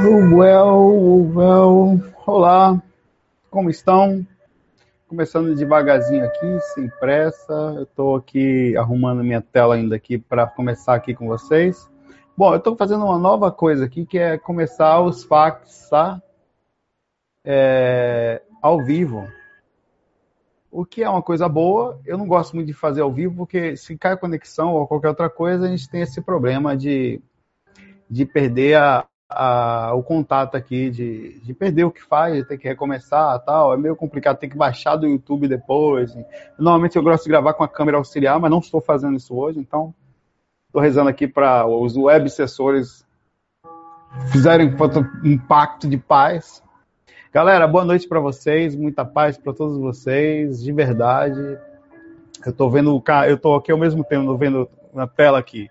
Well, well, olá, como estão? Começando devagarzinho aqui, sem pressa. Eu estou aqui arrumando minha tela ainda aqui para começar aqui com vocês. Bom, eu estou fazendo uma nova coisa aqui que é começar os fax, tá? É, ao vivo. O que é uma coisa boa, eu não gosto muito de fazer ao vivo, porque se cai a conexão ou qualquer outra coisa, a gente tem esse problema de, de perder a, a, o contato aqui, de, de perder o que faz, ter que recomeçar tal. É meio complicado ter que baixar do YouTube depois. Normalmente eu gosto de gravar com a câmera auxiliar, mas não estou fazendo isso hoje, então estou rezando aqui para os web sensores fizerem um pacto de paz Galera, boa noite para vocês, muita paz para todos vocês, de verdade. Eu estou vendo, eu estou aqui ao mesmo tempo vendo na tela aqui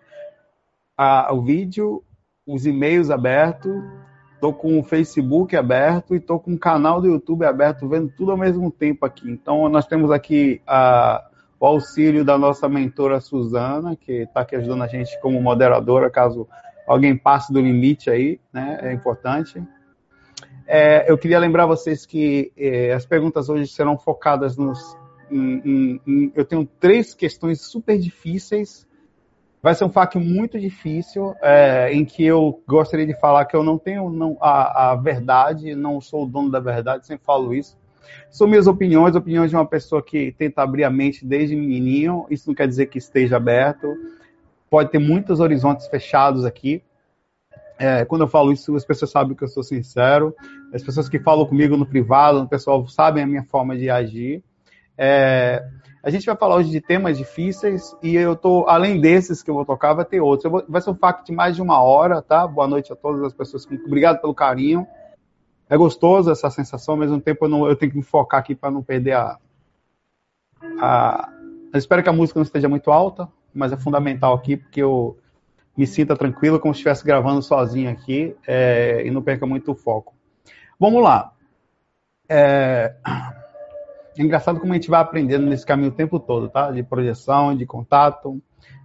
a, o vídeo, os e-mails abertos, estou com o Facebook aberto e estou com o canal do YouTube aberto, vendo tudo ao mesmo tempo aqui. Então, nós temos aqui a, o auxílio da nossa mentora Suzana, que está aqui ajudando a gente como moderadora, caso alguém passe do limite aí, né? É importante. É, eu queria lembrar vocês que é, as perguntas hoje serão focadas nos. Em, em, em, eu tenho três questões super difíceis. Vai ser um FAQ muito difícil, é, em que eu gostaria de falar que eu não tenho não, a, a, verdade, não sou o dono da verdade, sempre falo isso. São minhas opiniões, opiniões de uma pessoa que tenta abrir a mente desde menininho. Isso não quer dizer que esteja aberto. Pode ter muitos horizontes fechados aqui, é, quando eu falo isso, as pessoas sabem que eu sou sincero. As pessoas que falam comigo no privado, o pessoal sabem a minha forma de agir. É, a gente vai falar hoje de temas difíceis e eu tô, além desses que eu vou tocar, vai ter outros. Vou, vai ser um fact de mais de uma hora, tá? Boa noite a todas as pessoas. Obrigado pelo carinho. É gostoso essa sensação, ao mesmo tempo eu, não, eu tenho que me focar aqui para não perder a, a. Eu espero que a música não esteja muito alta, mas é fundamental aqui porque eu me sinta tranquilo, como se estivesse gravando sozinho aqui é, e não perca muito o foco. Vamos lá. É... é... engraçado como a gente vai aprendendo nesse caminho o tempo todo, tá? De projeção, de contato.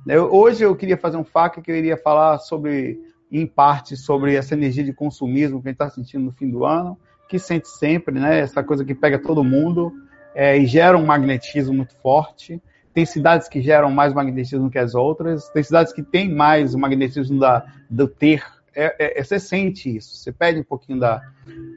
Eu, hoje eu queria fazer um faca que eu iria falar sobre, em parte, sobre essa energia de consumismo que a gente está sentindo no fim do ano, que sente sempre, né? Essa coisa que pega todo mundo é, e gera um magnetismo muito forte. Tem cidades que geram mais magnetismo que as outras, tem cidades que têm mais o magnetismo da, do ter. É, é, é, você sente isso, você pede um pouquinho da.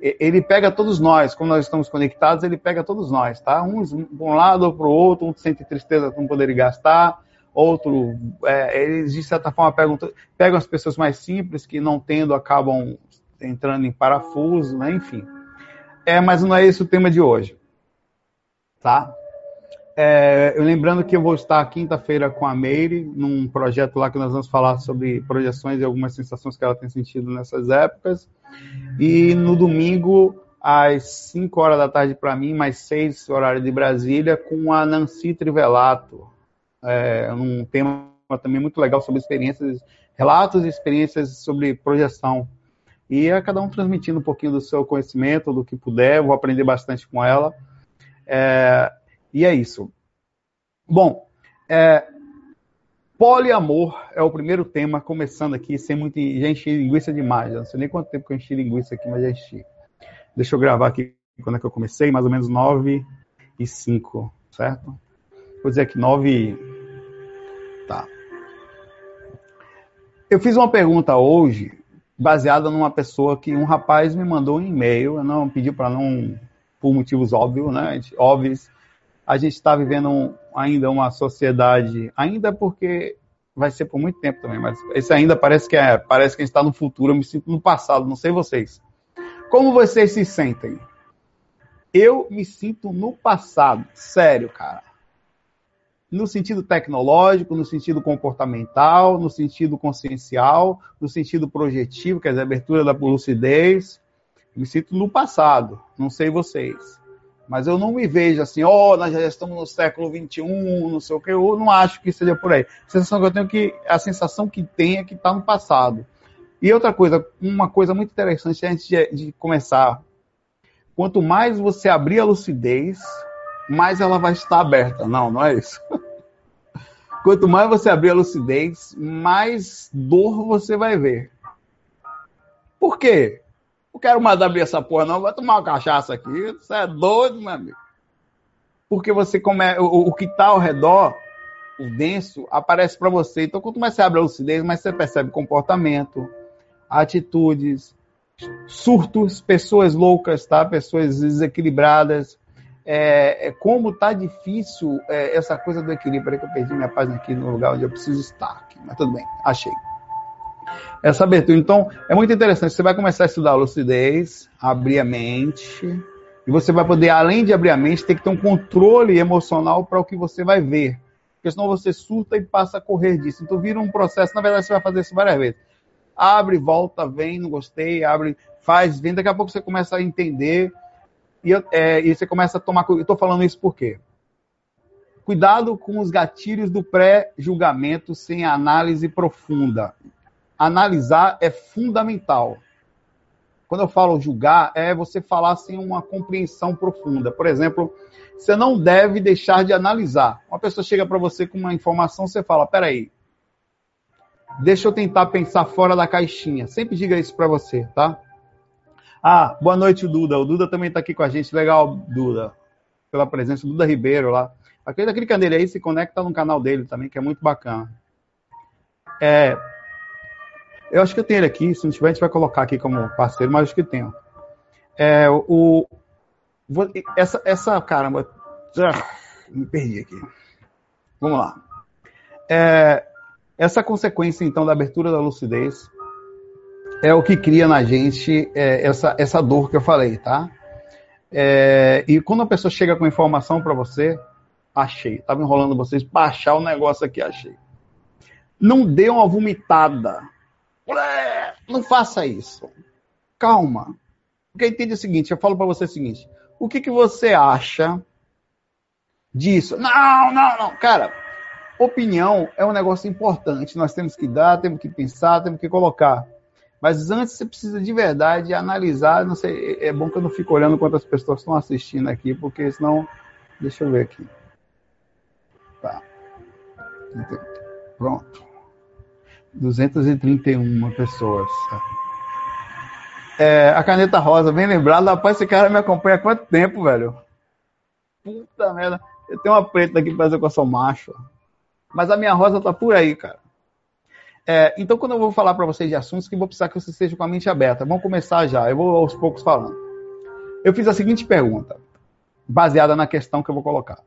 Ele pega todos nós, como nós estamos conectados, ele pega todos nós, tá? Uns para um lado ou para o outro, um sente tristeza por não poder gastar, outro, é, eles de certa forma pegam, pegam as pessoas mais simples que não tendo acabam entrando em parafuso, né? Enfim. É, mas não é esse o tema de hoje, tá? É, eu lembrando que eu vou estar quinta-feira com a Meire, num projeto lá que nós vamos falar sobre projeções e algumas sensações que ela tem sentido nessas épocas. E no domingo, às 5 horas da tarde para mim, mais 6 horário de Brasília, com a Nancy Trivelato. É, um tema também muito legal sobre experiências, relatos e experiências sobre projeção. E é cada um transmitindo um pouquinho do seu conhecimento, do que puder, vou aprender bastante com ela. É, e é isso. Bom, é, poliamor é o primeiro tema, começando aqui, sem muito. Já enchi linguiça demais. não sei nem quanto tempo que eu enchi linguiça aqui, mas já enchi. Deixa eu gravar aqui quando é que eu comecei, mais ou menos 9 e 5, certo? Vou dizer aqui 9 e... Tá. Eu fiz uma pergunta hoje, baseada numa pessoa que um rapaz me mandou um e-mail, eu não pedi para não, por motivos óbvios, né? Óbvios, a gente está vivendo um, ainda uma sociedade, ainda porque vai ser por muito tempo também, mas esse ainda parece que é, parece que a gente está no futuro, eu me sinto no passado, não sei vocês. Como vocês se sentem? Eu me sinto no passado, sério, cara. No sentido tecnológico, no sentido comportamental, no sentido consciencial, no sentido projetivo, quer dizer, abertura da lucidez. Me sinto no passado, não sei vocês. Mas eu não me vejo assim, ó, oh, nós já estamos no século XXI, não sei o que, eu não acho que seja por aí. A sensação que eu tenho é que a sensação que tem é que está no passado. E outra coisa, uma coisa muito interessante antes de, de começar. Quanto mais você abrir a lucidez, mais ela vai estar aberta. Não, não é isso. Quanto mais você abrir a lucidez, mais dor você vai ver. Por quê? Não quero mais abrir essa porra, não. Vai tomar uma cachaça aqui. Você é doido, meu amigo. Porque você come... o, o que está ao redor, o denso, aparece para você. Então, quanto mais você abre a lucidez, mais você percebe comportamento, atitudes, surtos, pessoas loucas, tá? Pessoas desequilibradas. É, é como tá difícil é, essa coisa do equilíbrio. Peraí que eu perdi minha página aqui no lugar onde eu preciso estar. Aqui. Mas tudo bem, achei essa abertura. Então, é muito interessante. Você vai começar a estudar a lucidez, abrir a mente, e você vai poder, além de abrir a mente, ter que ter um controle emocional para o que você vai ver. Porque senão você surta e passa a correr disso. Então, vira um processo. Na verdade, você vai fazer isso várias vezes. Abre, volta, vem, não gostei, abre, faz, vem. Daqui a pouco você começa a entender e, é, e você começa a tomar. Eu estou falando isso por quê? Cuidado com os gatilhos do pré-julgamento sem análise profunda analisar é fundamental. Quando eu falo julgar, é você falar sem uma compreensão profunda. Por exemplo, você não deve deixar de analisar. Uma pessoa chega para você com uma informação, você fala: peraí, deixa eu tentar pensar fora da caixinha. Sempre diga isso para você, tá? Ah, boa noite, Duda. O Duda também está aqui com a gente. Legal, Duda. Pela presença. Duda Ribeiro lá. Aquele daquele candeiro aí se conecta no canal dele também, que é muito bacana. É, eu acho que eu tenho ele aqui. Se não tiver, a gente vai colocar aqui como parceiro, mas acho que tenho. É, o, essa, essa, caramba. Me perdi aqui. Vamos lá. É, essa consequência, então, da abertura da lucidez é o que cria na gente é, essa, essa dor que eu falei, tá? É, e quando a pessoa chega com informação para você, achei. Tava enrolando vocês para achar o negócio aqui, achei. Não dê uma vomitada não faça isso. Calma. Porque entende o seguinte, eu falo para você o seguinte, o que, que você acha disso? Não, não, não. Cara, opinião é um negócio importante. Nós temos que dar, temos que pensar, temos que colocar. Mas antes você precisa de verdade analisar. Não sei, é bom que eu não fique olhando quantas pessoas estão assistindo aqui, porque senão. Deixa eu ver aqui. Tá. Pronto. 231 pessoas. É, a caneta rosa, bem lembrado. Rapaz, esse cara me acompanha há quanto tempo, velho? Puta merda. Eu tenho uma preta aqui pra dizer que eu sou macho. Mas a minha rosa tá por aí, cara. É, então, quando eu vou falar para vocês de assuntos, que vou precisar que vocês estejam com a mente aberta. Vamos começar já. Eu vou aos poucos falando. Eu fiz a seguinte pergunta, baseada na questão que eu vou colocar.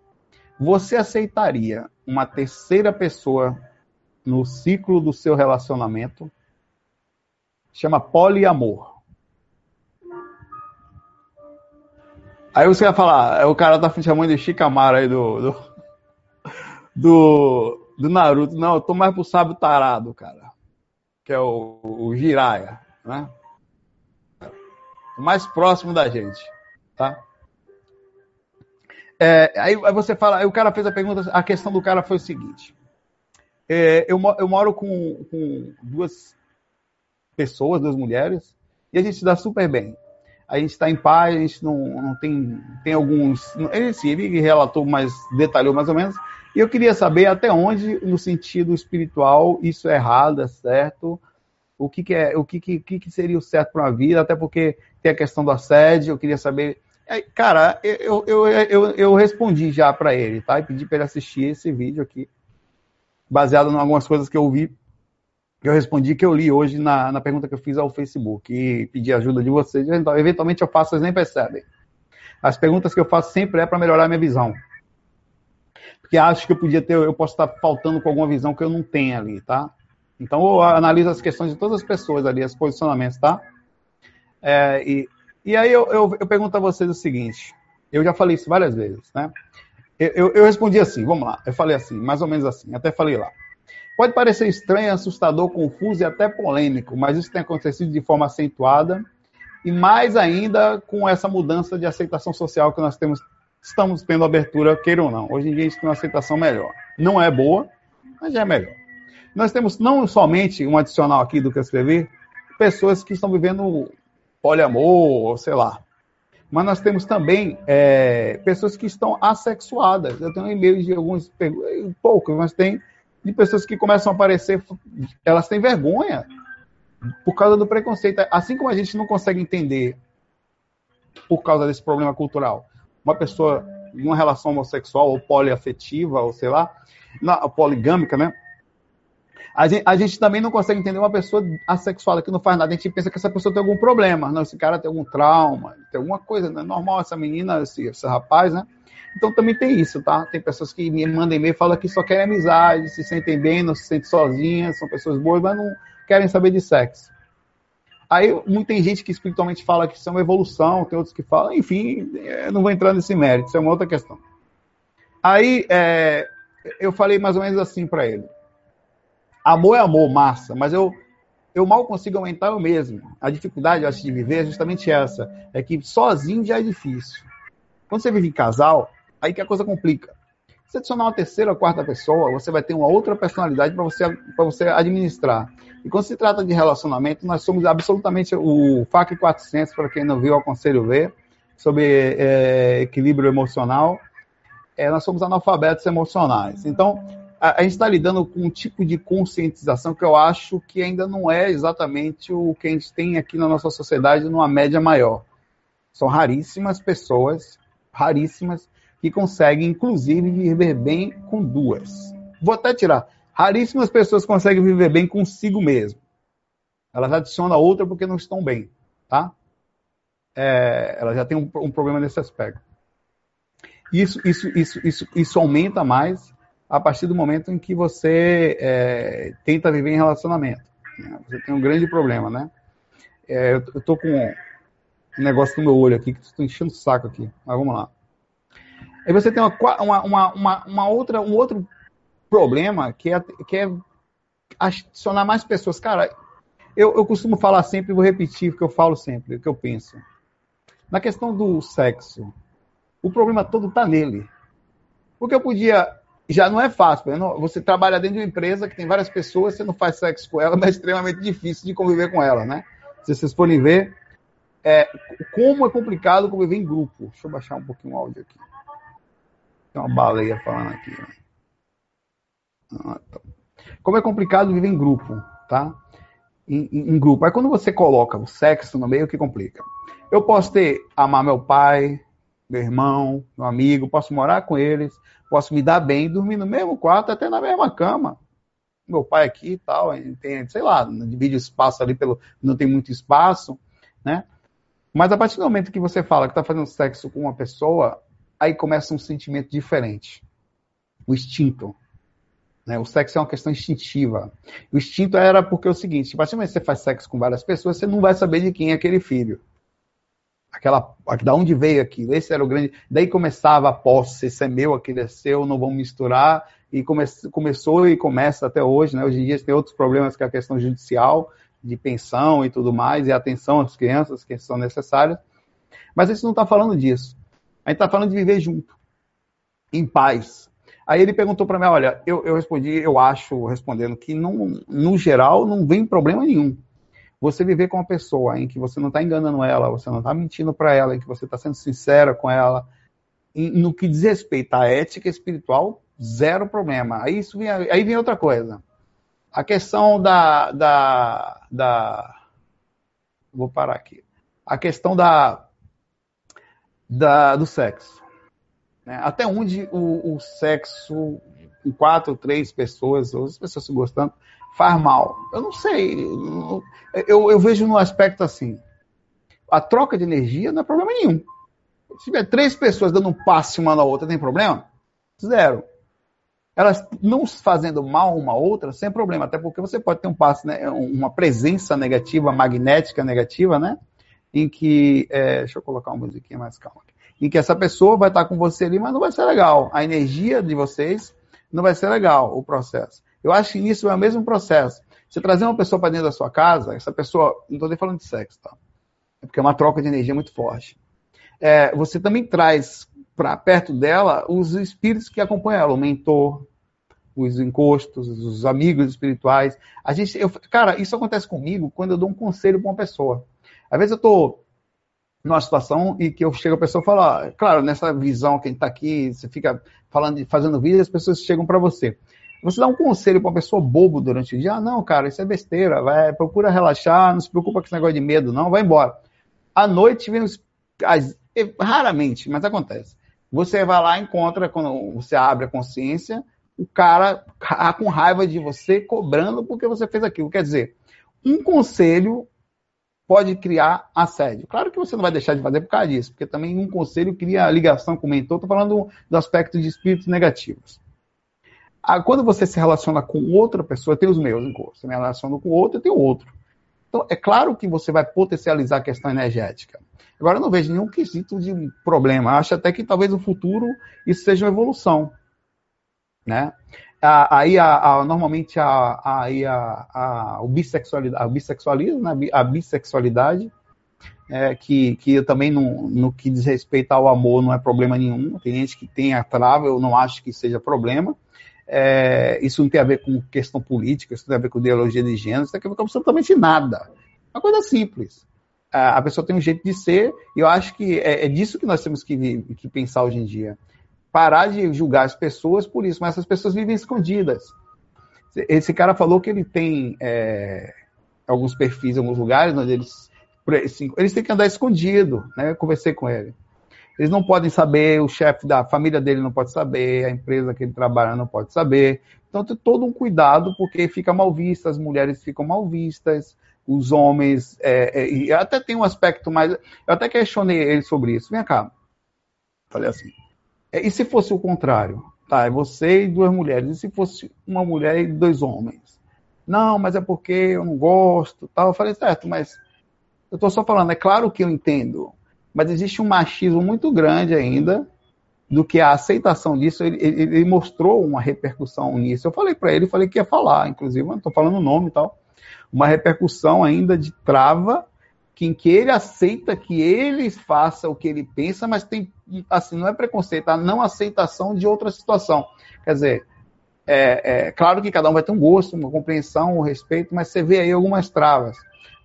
Você aceitaria uma terceira pessoa no ciclo do seu relacionamento chama poliamor. Aí você vai falar, o cara tá chamando de Shikamaru aí do, do, do, do Naruto. Não, eu tô mais pro sábio tarado, cara. Que é o, o Jiraiya, né? O mais próximo da gente, tá? É, aí, aí você fala, aí o cara fez a pergunta, a questão do cara foi o seguinte. É, eu, eu, moro com, com, duas pessoas, duas mulheres, e a gente se dá super bem. A gente está em paz, a gente não, não tem, tem alguns. Ele, sim, ele relatou mais, detalhou mais ou menos. E eu queria saber até onde, no sentido espiritual, isso é errado, é certo. O que, que é, o que, que, que seria o certo para uma vida, até porque tem a questão do assédio, eu queria saber. Cara, eu, eu, eu, eu respondi já para ele, tá? E pedi para ele assistir esse vídeo aqui baseado em algumas coisas que eu vi, que eu respondi, que eu li hoje na, na pergunta que eu fiz ao Facebook e pedi ajuda de vocês. Eventualmente eu faço, vocês nem percebem. As perguntas que eu faço sempre é para melhorar a minha visão. Porque acho que eu podia ter, eu posso estar faltando com alguma visão que eu não tenho ali, tá? Então eu analiso as questões de todas as pessoas ali, os posicionamentos, tá? É, e, e aí eu, eu, eu pergunto a vocês o seguinte, eu já falei isso várias vezes, né? Eu, eu respondi assim, vamos lá. Eu falei assim, mais ou menos assim, até falei lá. Pode parecer estranho, assustador, confuso e até polêmico, mas isso tem acontecido de forma acentuada e mais ainda com essa mudança de aceitação social que nós temos, estamos tendo abertura, queira ou não. Hoje em dia a gente tem uma aceitação melhor. Não é boa, mas já é melhor. Nós temos não somente um adicional aqui do que eu escrevi, pessoas que estão vivendo poliamor, sei lá, mas nós temos também é, pessoas que estão assexuadas. Eu tenho um e-mail de alguns, poucos, mas tem de pessoas que começam a aparecer, elas têm vergonha por causa do preconceito. Assim como a gente não consegue entender, por causa desse problema cultural, uma pessoa em uma relação homossexual ou poliafetiva, ou sei lá, na, poligâmica, né? A gente, a gente, também não consegue entender uma pessoa assexuada que não faz nada. A gente pensa que essa pessoa tem algum problema. Não, esse cara tem algum trauma, tem alguma coisa. Não é normal essa menina, esse, esse rapaz, né? Então também tem isso, tá? Tem pessoas que me mandam e-mail e falam que só querem amizade, se sentem bem, não se sentem sozinhas, são pessoas boas, mas não querem saber de sexo. Aí muita gente que espiritualmente fala que isso é uma evolução, tem outros que falam, enfim, não vou entrar nesse mérito, isso é uma outra questão. Aí é, eu falei mais ou menos assim para ele. Amor é amor, massa, mas eu, eu mal consigo aumentar eu mesmo. A dificuldade, eu acho, de viver é justamente essa. É que sozinho já é difícil. Quando você vive em casal, aí que a coisa complica. Se adicionar uma terceira ou quarta pessoa, você vai ter uma outra personalidade para você, você administrar. E quando se trata de relacionamento, nós somos absolutamente o FAC 400, para quem não viu, aconselho ver, sobre é, equilíbrio emocional. É, nós somos analfabetos emocionais. Então, a, a gente está lidando com um tipo de conscientização que eu acho que ainda não é exatamente o que a gente tem aqui na nossa sociedade numa média maior. São raríssimas pessoas, raríssimas, que conseguem, inclusive, viver bem com duas. Vou até tirar. Raríssimas pessoas conseguem viver bem consigo mesmo. Elas adicionam outra porque não estão bem, tá? É, ela já tem um, um, problema nesse aspecto. Isso, isso, isso, isso, isso aumenta mais a partir do momento em que você é, tenta viver em relacionamento. Né? Você tem um grande problema, né? É, eu, tô com um negócio no meu olho aqui que estou enchendo o saco aqui. Mas vamos lá. Aí você tem uma, uma, uma, uma, outra, um outro problema que é, que é adicionar mais pessoas. Cara, eu, eu costumo falar sempre, vou repetir o que eu falo sempre, o que eu penso. Na questão do sexo, o problema todo está nele. Porque eu podia. Já não é fácil. Você trabalha dentro de uma empresa que tem várias pessoas, você não faz sexo com ela, mas é extremamente difícil de conviver com ela, né? Se vocês forem ver, é, como é complicado conviver em grupo. Deixa eu baixar um pouquinho o áudio aqui. Tem uma baleia falando aqui. Ah, tá. Como é complicado viver em grupo, tá? Em, em, em, grupo. Aí quando você coloca o sexo no meio, que complica? Eu posso ter, amar meu pai, meu irmão, meu amigo, posso morar com eles, posso me dar bem, dormir no mesmo quarto, até na mesma cama. Meu pai aqui e tal, tem, sei lá, divide o espaço ali pelo. não tem muito espaço, né? Mas a partir do momento que você fala que está fazendo sexo com uma pessoa, aí começa um sentimento diferente. O instinto. Né? O sexo é uma questão instintiva. O instinto era porque é o seguinte: a partir do momento que você faz sexo com várias pessoas, você não vai saber de quem é aquele filho. Aquela, da onde veio aquilo? Esse era o grande. Daí começava a posse: esse é meu, aquele é seu, não vão misturar. E come... começou e começa até hoje. Né? Hoje em dia tem outros problemas que é a questão judicial, de pensão e tudo mais, e atenção às crianças que são necessárias. Mas a gente não está falando disso. A gente está falando de viver junto, em paz. Aí ele perguntou para mim, olha, eu, eu respondi, eu acho, respondendo que não, no geral não vem problema nenhum. Você viver com uma pessoa em que você não está enganando ela, você não está mentindo para ela, em que você está sendo sincera com ela, em, no que diz respeito à ética espiritual, zero problema. Aí, isso vem, aí vem outra coisa. A questão da, da, da. Vou parar aqui. A questão da, da, do sexo. Né? Até onde o, o sexo com quatro, três pessoas, ou as pessoas se gostando, faz mal. Eu não sei. Eu, eu vejo no aspecto assim. A troca de energia não é problema nenhum. Se tiver três pessoas dando um passe uma na outra, tem problema? Zero. Elas não fazendo mal uma outra, sem problema. Até porque você pode ter um passe, né, uma presença negativa, magnética negativa, né? em que. É, deixa eu colocar uma musiquinha mais calma. Aqui, em que essa pessoa vai estar com você ali, mas não vai ser legal. A energia de vocês não vai ser legal, o processo. Eu acho que isso é o mesmo processo. Você trazer uma pessoa para dentro da sua casa, essa pessoa. Não estou nem falando de sexo, tá? É porque é uma troca de energia muito forte. É, você também traz para perto dela os espíritos que acompanham ela, o mentor, os encostos, os amigos espirituais. A gente, eu, cara, isso acontece comigo quando eu dou um conselho para uma pessoa. Às vezes eu estou numa situação e que eu chego a pessoa falo, ah, claro, nessa visão que a gente está aqui, você fica falando, fazendo vídeo, as pessoas chegam para você. Você dá um conselho para uma pessoa bobo durante o dia, ah, não, cara, isso é besteira, vai, procura relaxar, não se preocupa com esse negócio de medo, não, vai embora. À noite vem os, as, raramente, mas acontece. Você vai lá, encontra, quando você abre a consciência, o cara com raiva de você, cobrando porque você fez aquilo. Quer dizer, um conselho pode criar assédio. Claro que você não vai deixar de fazer por causa disso, porque também um conselho cria ligação com o mentor. Estou falando do aspecto de espíritos negativos. Ah, quando você se relaciona com outra pessoa, tem os meus. Você me relaciona com outro, eu tenho outro. Então, é claro que você vai potencializar a questão energética. Agora, eu não vejo nenhum quesito de problema. Acho até que talvez no futuro isso seja uma evolução. Né? Aí, a, a, normalmente, a, a, o bissexualidade, a bissexualismo, né? a bissexualidade, é, que, que também no, no que diz respeito ao amor não é problema nenhum. Tem gente que tem a trava, eu não acho que seja problema. É, isso não tem a ver com questão política, isso não tem a ver com ideologia de gênero, isso não tem a ver com absolutamente nada. Uma coisa simples. A, pessoa tem um jeito de ser, e eu acho que é, é disso que nós temos que, que pensar hoje em dia. Parar de julgar as pessoas por isso, mas essas pessoas vivem escondidas. Esse cara falou que ele tem é, alguns perfis em alguns lugares onde eles, eles têm que andar escondido, né? Eu conversei com ele. Eles não podem saber, o chefe da família dele não pode saber, a empresa que ele trabalha não pode saber. Então tem todo um cuidado, porque fica mal vista, as mulheres ficam mal vistas, os homens. É, é, e até tem um aspecto mais. Eu até questionei ele sobre isso. Vem cá. Falei assim. É, e se fosse o contrário? Tá, é você e duas mulheres. E se fosse uma mulher e dois homens? Não, mas é porque eu não gosto. Tal. Eu falei, certo, mas eu estou só falando, é claro que eu entendo mas existe um machismo muito grande ainda do que a aceitação disso. Ele, ele, mostrou uma repercussão nisso. Eu falei para ele, falei que ia falar, inclusive, estou falando o nome e tal. Uma repercussão ainda de trava, em que ele aceita que ele faça o que ele pensa, mas tem, assim, não é preconceito, a não aceitação de outra situação. Quer dizer, é, é, claro que cada um vai ter um gosto, uma compreensão, um respeito, mas você vê aí algumas travas,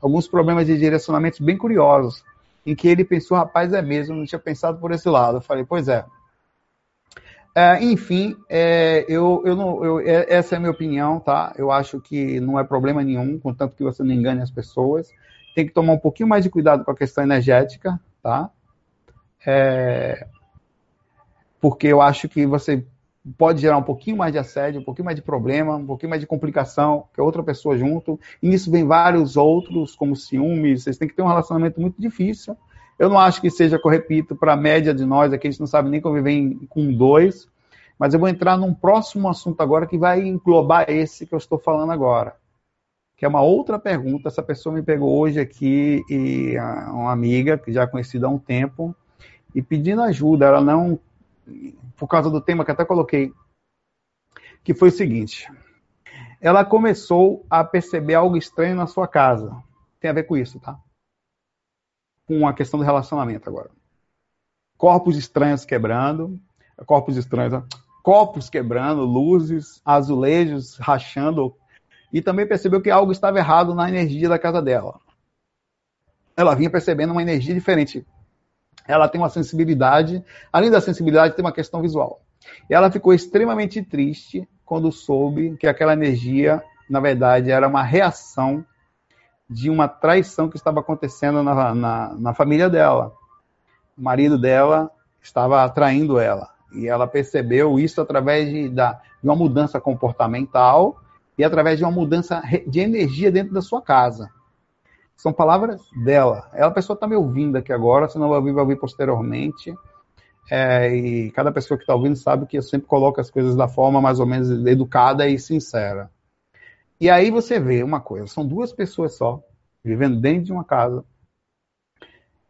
alguns problemas de direcionamento bem curiosos em que ele pensou, rapaz, é mesmo, não tinha pensado por esse lado. Eu falei, pois é. é enfim, é, eu, eu não, eu, é, essa é a minha opinião, tá? Eu acho que não é problema nenhum, contanto que você não engane as pessoas. Tem que tomar um pouquinho mais de cuidado com a questão energética, tá? É, porque eu acho que você pode gerar um pouquinho mais de assédio, um pouquinho mais de problema, um pouquinho mais de complicação, que é outra pessoa junto. E nisso vem vários outros, como ciúmes. Vocês têm que ter um relacionamento muito difícil. Eu não acho que seja, eu repito, para a média de nós, aqui a gente não sabe nem conviver com dois. Mas eu vou entrar num próximo assunto agora que vai englobar esse que eu estou falando agora. Que é uma outra pergunta. Essa pessoa me pegou hoje aqui, e uma amiga, que já conhecida há um tempo, e pedindo ajuda. Ela não por causa do tema que até coloquei, que foi o seguinte: ela começou a perceber algo estranho na sua casa. Tem a ver com isso, tá? Com a questão do relacionamento agora. Corpos estranhos quebrando, corpos estranhos, copos quebrando, luzes, azulejos rachando, e também percebeu que algo estava errado na energia da casa dela. Ela vinha percebendo uma energia diferente ela tem uma sensibilidade, além da sensibilidade, tem uma questão visual. E ela ficou extremamente triste quando soube que aquela energia, na verdade, era uma reação de uma traição que estava acontecendo na, na, na família dela. O marido dela estava traindo ela. E ela percebeu isso através de, da, de uma mudança comportamental e através de uma mudança de energia dentro da sua casa. São palavras dela. Ela, a pessoa está me ouvindo aqui agora, se não vai ouvir, vai ouvir posteriormente. É, e cada pessoa que está ouvindo sabe que eu sempre coloco as coisas da forma mais ou menos educada e sincera. E aí você vê uma coisa: são duas pessoas só, vivendo dentro de uma casa.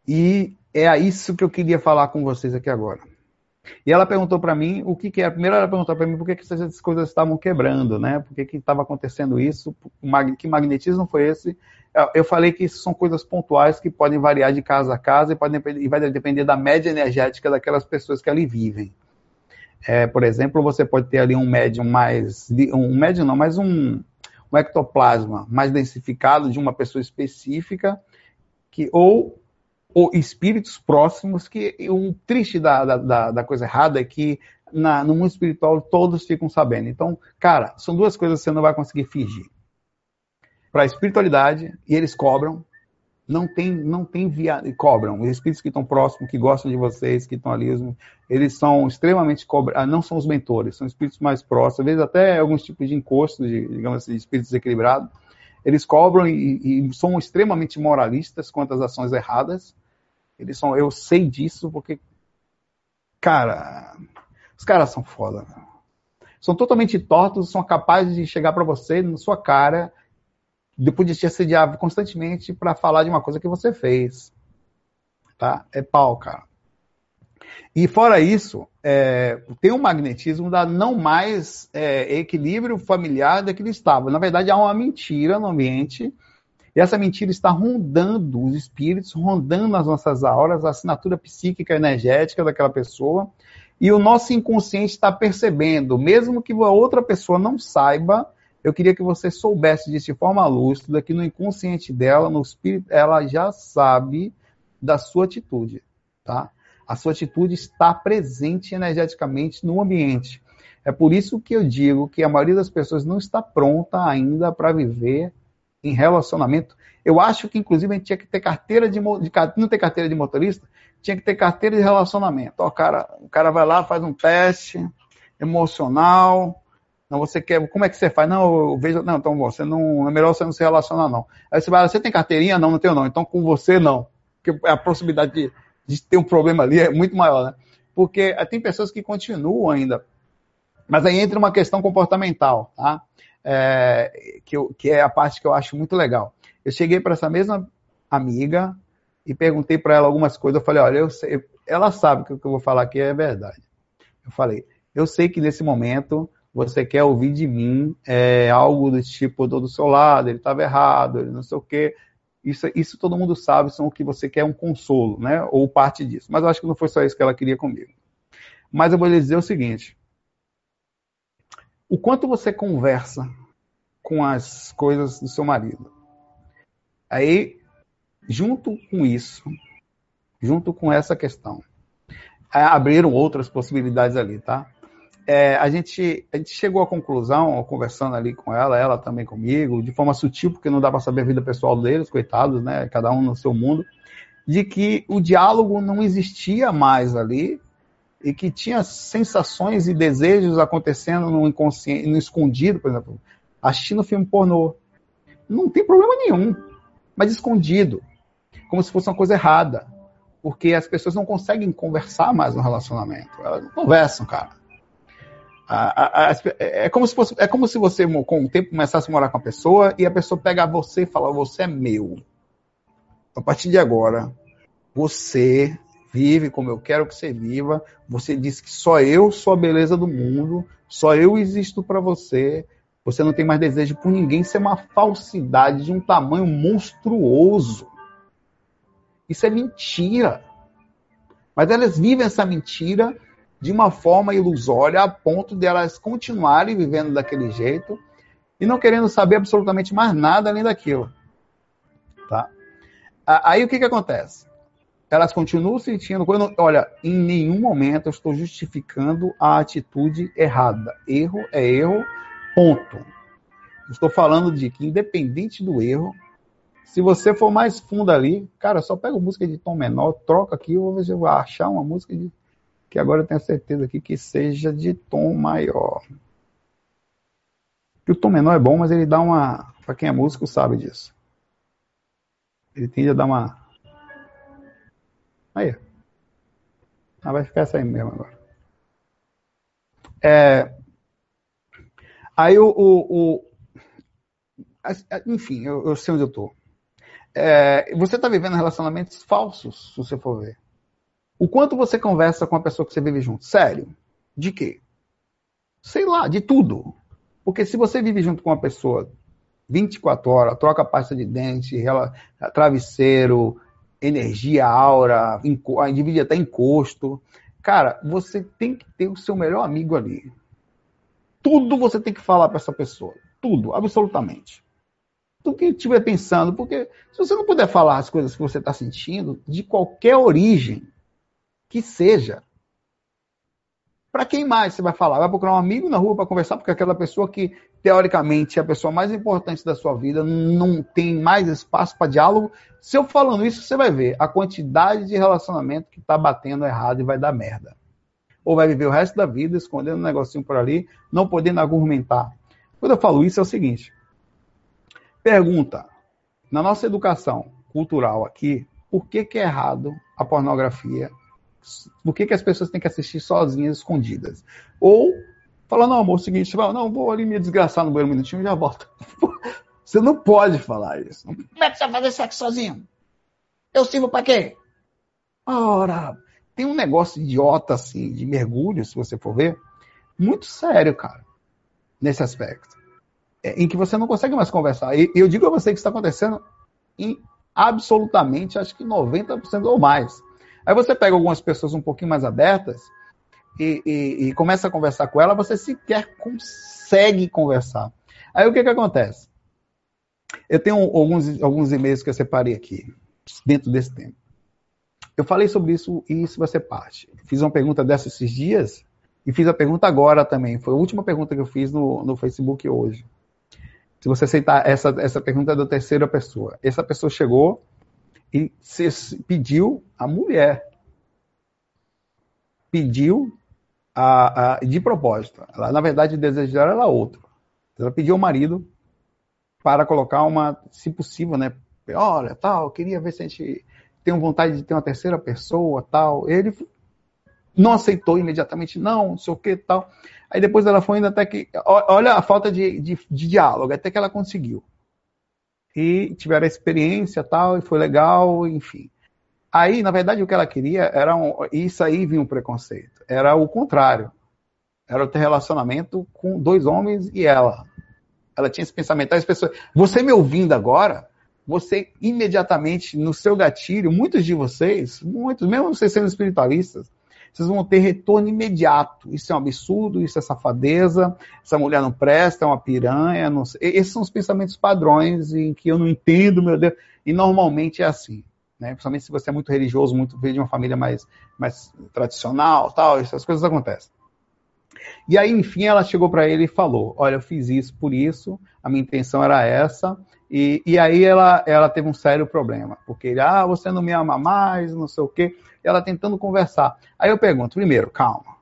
E é isso que eu queria falar com vocês aqui agora. E ela perguntou para mim o que, que era. Primeiro, ela perguntou para mim por que, que essas coisas estavam quebrando, né? Por que estava acontecendo isso? Que magnetismo foi esse? Eu falei que isso são coisas pontuais que podem variar de casa a casa e, podem, e vai depender da média energética daquelas pessoas que ali vivem. É, por exemplo, você pode ter ali um médium mais. Um médium não, mas um, um ectoplasma mais densificado de uma pessoa específica, que, ou ou espíritos próximos, que o triste da, da, da coisa errada é que na, no mundo espiritual todos ficam sabendo. Então, cara, são duas coisas que você não vai conseguir fingir. Para a espiritualidade, e eles cobram, não tem, não tem via, cobram. Os espíritos que estão próximos, que gostam de vocês, que estão ali, eles são extremamente cobra, ah, não são os mentores, são espíritos mais próximos, às vezes até alguns tipos de encosto, de, digamos assim, de espíritos desequilibrados. Eles cobram e, e, são extremamente moralistas quanto às ações erradas. Eles são, eu sei disso porque, cara, os caras são foda. São totalmente tortos, são capazes de chegar para você na sua cara depois de te assediar constantemente para falar de uma coisa que você fez. Tá? É pau, cara. E fora isso, é, tem um magnetismo da não mais é, equilíbrio familiar daquele estava. Na verdade, há uma mentira no ambiente, e essa mentira está rondando os espíritos, rondando as nossas auras, a assinatura psíquica energética daquela pessoa, e o nosso inconsciente está percebendo, mesmo que a outra pessoa não saiba, eu queria que você soubesse disso de forma lúcida, que no inconsciente dela, no espírito, ela já sabe da sua atitude, tá? A sua atitude está presente energeticamente no ambiente. É por isso que eu digo que a maioria das pessoas não está pronta ainda para viver em relacionamento. Eu acho que, inclusive, a gente tinha que ter carteira de, de não ter carteira de motorista, tinha que ter carteira de relacionamento. Ó, cara, o cara vai lá, faz um teste emocional, não, você quer. Como é que você faz? Não, eu vejo. Não, então você não. É melhor você não se relacionar, não. Aí você vai, você tem carteirinha? Não, não tenho, não. Então com você não. Porque a possibilidade de, de ter um problema ali é muito maior, né? Porque tem pessoas que continuam ainda. Mas aí entra uma questão comportamental, tá? É, que, eu, que é a parte que eu acho muito legal. Eu cheguei para essa mesma amiga e perguntei para ela algumas coisas. Eu falei, olha, eu sei, ela sabe que o que eu vou falar aqui é verdade. Eu falei, eu sei que nesse momento você quer ouvir de mim é, algo do tipo, do seu lado, ele estava errado, ele não sei o quê. Isso, isso todo mundo sabe, são o que você quer um consolo, né? Ou parte disso. Mas eu acho que não foi só isso que ela queria comigo. Mas eu vou lhe dizer o seguinte: o quanto você conversa com as coisas do seu marido. Aí, junto com isso, junto com essa questão, abriram outras possibilidades ali, tá? É, a, gente, a gente chegou à conclusão, conversando ali com ela, ela também comigo, de forma sutil, porque não dá para saber a vida pessoal deles, coitados, né? Cada um no seu mundo, de que o diálogo não existia mais ali e que tinha sensações e desejos acontecendo no inconsciente, no escondido, por exemplo, assistindo filme pornô. Não tem problema nenhum, mas escondido, como se fosse uma coisa errada, porque as pessoas não conseguem conversar mais no relacionamento. Elas não conversam, cara a, a, a, é, como se fosse, é como se você, com o tempo, começasse a morar com a pessoa e a pessoa pega você e fala: Você é meu. A partir de agora, você vive como eu quero que você viva. Você diz que só eu sou a beleza do mundo, só eu existo para você. Você não tem mais desejo por ninguém. Isso é uma falsidade de um tamanho monstruoso. Isso é mentira. Mas elas vivem essa mentira de uma forma ilusória a ponto de elas continuarem vivendo daquele jeito e não querendo saber absolutamente mais nada além daquilo. Tá? Aí o que, que acontece? Elas continuam sentindo. Quando, olha, em nenhum momento eu estou justificando a atitude errada. Erro é erro, ponto. Estou falando de que, independente do erro, se você for mais fundo ali, cara, só pega música de tom menor, troca aqui, eu vou ver se eu vou achar uma música de que agora eu tenho certeza aqui que seja de tom maior. Que o tom menor é bom, mas ele dá uma. Para quem é músico sabe disso. Ele tende a dar uma. Aí. Ah, vai ficar essa aí mesmo agora. É, aí o. o, o enfim, eu, eu, sei onde eu estou. É, você está vivendo relacionamentos falsos, se você for ver. O quanto você conversa com a pessoa que você vive junto? Sério. De quê? Sei lá, de tudo. Porque se você vive junto com uma pessoa 24 horas, troca pasta de dente, travesseiro, energia, aura, divide até encosto. Cara, você tem que ter o seu melhor amigo ali. Tudo você tem que falar para essa pessoa. Tudo, absolutamente. Tudo que estiver pensando, porque se você não puder falar as coisas que você está sentindo, de qualquer origem, que seja. Para quem mais você vai falar? Vai procurar um amigo na rua para conversar, porque aquela pessoa que, teoricamente, é a pessoa mais importante da sua vida, não tem mais espaço para diálogo. Se eu falando isso, você vai ver a quantidade de relacionamento que está batendo errado e vai dar merda. Ou vai viver o resto da vida escondendo um negocinho por ali, não podendo argumentar. Quando eu falo isso, é o seguinte: pergunta, na nossa educação cultural aqui, por que, que é errado a pornografia por que, que as pessoas têm que assistir sozinhas, escondidas? Ou falar, não, amor, é o seguinte, não, vou ali me desgraçar no banheiro um minutinho e já volto. Você não pode falar isso. Como é que você vai fazer sexo sozinho? Eu sirvo para quê? Ora, tem um negócio idiota assim, de mergulho, se você for ver, muito sério, cara, nesse aspecto. É, em que você não consegue mais conversar. E eu digo a você que está acontecendo em absolutamente, acho que 90% ou mais. Aí você pega algumas pessoas um pouquinho mais abertas e, e, e começa a conversar com ela, você sequer consegue conversar. Aí o que, que acontece? Eu tenho alguns, alguns e-mails que eu separei aqui, dentro desse tempo. Eu falei sobre isso e isso vai ser parte. Fiz uma pergunta dessa esses dias e fiz a pergunta agora também. Foi a última pergunta que eu fiz no, no Facebook hoje. Se você aceitar essa, essa pergunta é da terceira pessoa. Essa pessoa chegou e pediu a mulher. Pediu a, a, de propósito. Ela, na verdade, dela era outro. Ela pediu ao marido para colocar uma, se possível, né? Olha, tal, queria ver se a gente tem vontade de ter uma terceira pessoa, tal. Ele não aceitou imediatamente, não, não sei o que, tal. Aí depois ela foi indo até que. Olha a falta de, de, de diálogo, até que ela conseguiu e tiveram a experiência tal, e foi legal, enfim. Aí, na verdade, o que ela queria era um, isso aí vinha um preconceito. Era o contrário. Era ter relacionamento com dois homens e ela. Ela tinha esse pensamento. As pessoas, você me ouvindo agora, você imediatamente no seu gatilho, muitos de vocês, muitos, mesmo vocês sendo espiritualistas, vocês vão ter retorno imediato. Isso é um absurdo, isso é safadeza, essa mulher não presta, é uma piranha. Não. Esses são os pensamentos padrões em que eu não entendo, meu Deus. E normalmente é assim. Né? Principalmente se você é muito religioso, muito veio de uma família mais, mais tradicional, tal, essas coisas acontecem. E aí, enfim, ela chegou para ele e falou: Olha, eu fiz isso por isso, a minha intenção era essa. E, e aí ela, ela teve um sério problema, porque ele, ah, você não me ama mais, não sei o quê ela tentando conversar. Aí eu pergunto, primeiro, calma.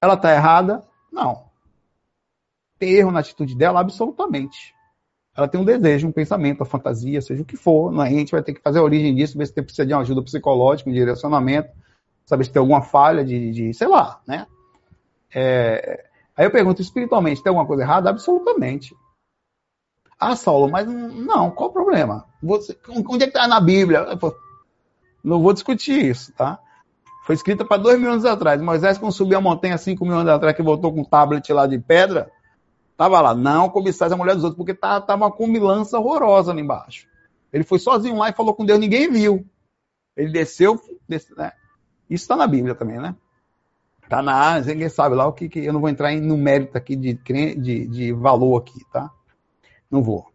Ela está errada? Não. Tem erro na atitude dela? Absolutamente. Ela tem um desejo, um pensamento, uma fantasia, seja o que for. Né? A gente vai ter que fazer a origem disso, ver se tem precisa de uma ajuda psicológica, um direcionamento, saber se tem alguma falha de, de sei lá, né? É... Aí eu pergunto, espiritualmente, tem alguma coisa errada? Absolutamente. Ah, Saulo, mas não, qual o problema? Você, onde é que está na Bíblia? Não vou discutir isso, tá? Foi escrita para dois mil anos atrás. Moisés, quando subiu a montanha cinco mil anos atrás, que voltou com um tablet lá de pedra, tava lá, não cobiçais a mulher dos outros, porque tava, tava uma comilança horrorosa ali embaixo. Ele foi sozinho lá e falou com Deus, ninguém viu. Ele desceu, desceu né? Isso está na Bíblia também, né? Tá na ninguém sabe lá o que, que eu não vou entrar no mérito aqui de, de, de valor aqui, tá? Não vou.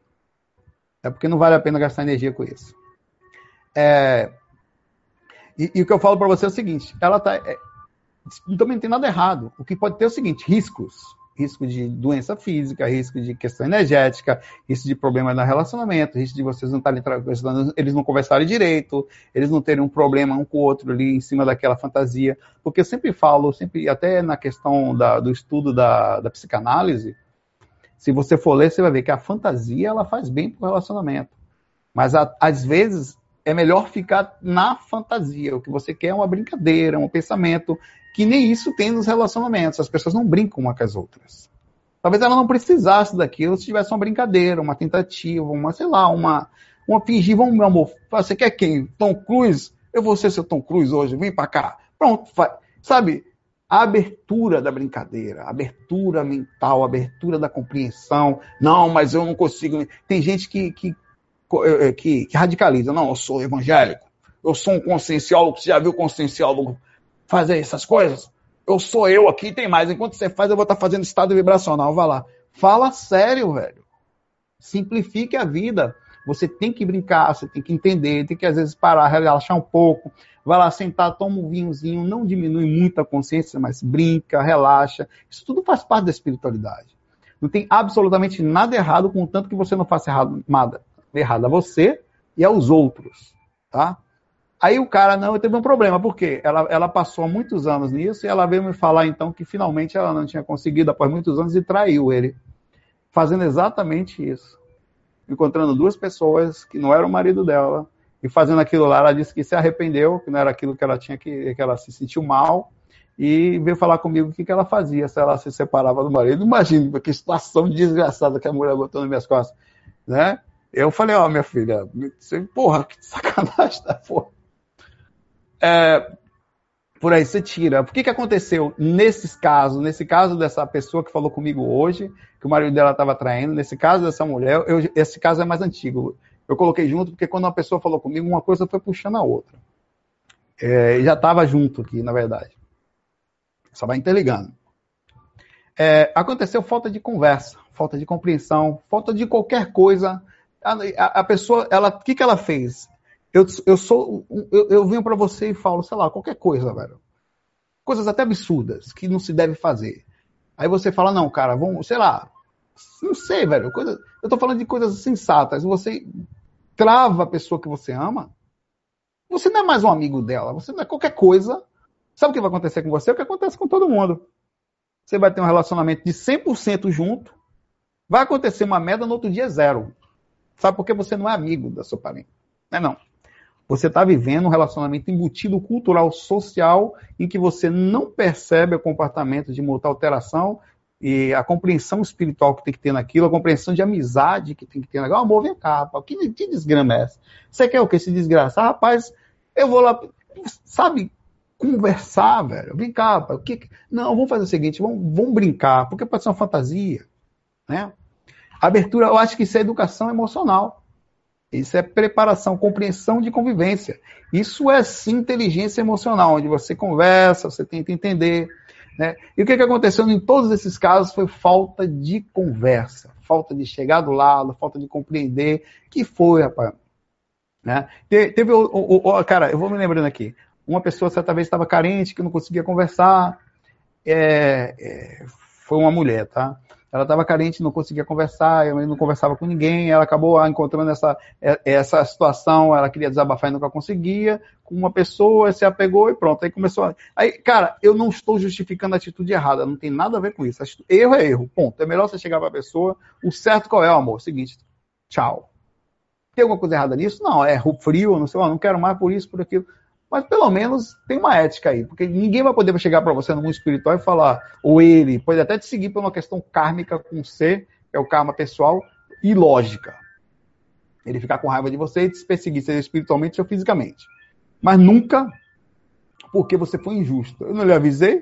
É porque não vale a pena gastar energia com isso. É, e, e o que eu falo para você é o seguinte: ela tá. É, também não tem nada errado. O que pode ter é o seguinte: riscos. Risco de doença física, risco de questão energética, risco de problema no relacionamento, risco de vocês não estarem eles não conversarem direito, eles não terem um problema um com o outro ali em cima daquela fantasia. Porque eu sempre falo, sempre, até na questão da, do estudo da, da psicanálise, se você for ler, você vai ver que a fantasia ela faz bem para o relacionamento. Mas a, às vezes é melhor ficar na fantasia. O que você quer é uma brincadeira, um pensamento, que nem isso tem nos relacionamentos. As pessoas não brincam umas com as outras. Talvez ela não precisasse daquilo se tivesse uma brincadeira, uma tentativa, uma, sei lá, uma, uma fingir, vamos, meu amor, você quer quem? Tom Cruise? Eu vou ser seu Tom Cruise hoje, vem pra cá. Pronto, vai. sabe? A abertura da brincadeira, a abertura mental, a abertura da compreensão. Não, mas eu não consigo. Tem gente que, que que, que radicaliza. Não, eu sou evangélico, eu sou um conscienciólogo, você já viu conscienciólogo fazer essas coisas? Eu sou eu aqui tem mais. Enquanto você faz, eu vou estar fazendo estado vibracional. Vai lá. Fala sério, velho. Simplifique a vida. Você tem que brincar, você tem que entender, tem que às vezes parar, relaxar um pouco, vai lá sentar, toma um vinhozinho, não diminui muito a consciência, mas brinca, relaxa. Isso tudo faz parte da espiritualidade. Não tem absolutamente nada errado, contanto que você não faça errado, nada errado a você e aos outros, tá? Aí o cara, não, teve um problema, porque ela, ela passou muitos anos nisso e ela veio me falar então que finalmente ela não tinha conseguido após muitos anos e traiu ele, fazendo exatamente isso. Encontrando duas pessoas que não eram o marido dela e fazendo aquilo lá, ela disse que se arrependeu, que não era aquilo que ela tinha que, que ela se sentiu mal e veio falar comigo o que, que ela fazia se ela se separava do marido. Imagina que situação desgraçada que a mulher botou nas minhas costas, né? Eu falei, ó, oh, minha filha, você, porra, que sacanagem, tá, porra é, por aí você tira. O que, que aconteceu nesses casos? Nesse caso dessa pessoa que falou comigo hoje, que o marido dela estava traindo, nesse caso dessa mulher, eu, esse caso é mais antigo. Eu coloquei junto porque quando uma pessoa falou comigo, uma coisa foi puxando a outra. É, já estava junto aqui, na verdade. Só vai interligando. É, aconteceu falta de conversa, falta de compreensão, falta de qualquer coisa. A, a, a pessoa, ela, o que, que ela fez? Eu, eu sou. Eu, eu venho para você e falo, sei lá, qualquer coisa, velho. Coisas até absurdas que não se deve fazer. Aí você fala, não, cara, vamos, sei lá. Não sei, velho. Coisa, eu tô falando de coisas sensatas. Você trava a pessoa que você ama. Você não é mais um amigo dela. Você não é qualquer coisa. Sabe o que vai acontecer com você? O que acontece com todo mundo. Você vai ter um relacionamento de 100% junto. Vai acontecer uma merda no outro dia zero. Sabe por que você não é amigo da sua parente? Não é não. Você está vivendo um relacionamento embutido cultural, social, em que você não percebe o comportamento de muita alteração e a compreensão espiritual que tem que ter naquilo, a compreensão de amizade que tem que ter naquilo. Amor, vem cá, rapaz, que, que desgrama é essa? Você quer o que? Se desgraçar? Rapaz, eu vou lá, sabe, conversar, velho. Vem cá, o que... Não, vamos fazer o seguinte, vamos, vamos brincar, porque pode ser uma fantasia, né? Abertura, eu acho que isso é educação emocional. Isso é preparação, compreensão de convivência. Isso é sim inteligência emocional, onde você conversa, você tenta entender. Né? E o que, que aconteceu em todos esses casos foi falta de conversa, falta de chegar do lado, falta de compreender. que foi, rapaz? Né? teve o, o, o, Cara, eu vou me lembrando aqui. Uma pessoa certa vez estava carente, que não conseguia conversar. É, é, foi uma mulher, tá? Ela estava carente, não conseguia conversar, eu não conversava com ninguém, ela acabou encontrando essa, é, essa situação, ela queria desabafar e nunca conseguia, com uma pessoa, se apegou e pronto, aí começou a... Aí, cara, eu não estou justificando a atitude errada, não tem nada a ver com isso, erro é erro, ponto, é melhor você chegar para a pessoa, o certo qual é, o amor? Seguinte, tchau. Tem alguma coisa errada nisso? Não, é frio, não sei, não quero mais por isso, por aquilo mas pelo menos tem uma ética aí, porque ninguém vai poder chegar para você no mundo espiritual e falar, ou ele pode até te seguir por uma questão kármica com C, que é o karma pessoal, e lógica. Ele ficar com raiva de você e te perseguir, seja espiritualmente ou fisicamente. Mas nunca porque você foi injusto. Eu não lhe avisei,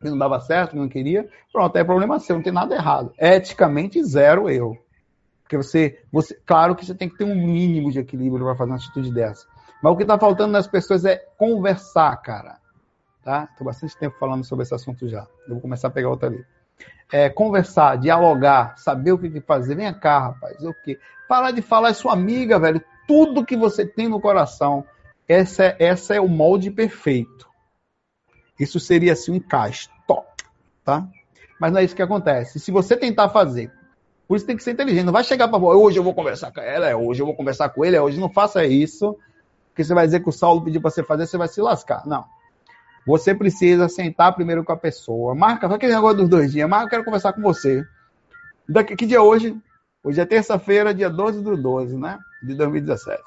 não dava certo, não queria, pronto, é problema seu, não tem nada errado. Eticamente, zero erro. Porque você, você, claro que você tem que ter um mínimo de equilíbrio para fazer uma atitude dessa. Mas o que está faltando nas pessoas é conversar, cara. Tá? Estou bastante tempo falando sobre esse assunto já. Eu vou começar a pegar outra ali. É, conversar, dialogar, saber o que fazer. Vem cá, rapaz, o quê? Parar de falar, é sua amiga, velho. Tudo que você tem no coração. Essa é, essa é o molde perfeito. Isso seria assim um encaixe. Top, tá? Mas não é isso que acontece. Se você tentar fazer, por isso tem que ser inteligente. Não vai chegar para hoje eu vou conversar com ela, é hoje eu vou conversar com ele, é hoje. Não faça isso porque você vai dizer que o Saulo pediu para você fazer, você vai se lascar. Não. Você precisa sentar primeiro com a pessoa. Marca, só aquele negócio dos dois dias. Marca, eu quero conversar com você. Daqui, que dia é hoje? Hoje é terça-feira, dia 12 do 12, né? De 2017.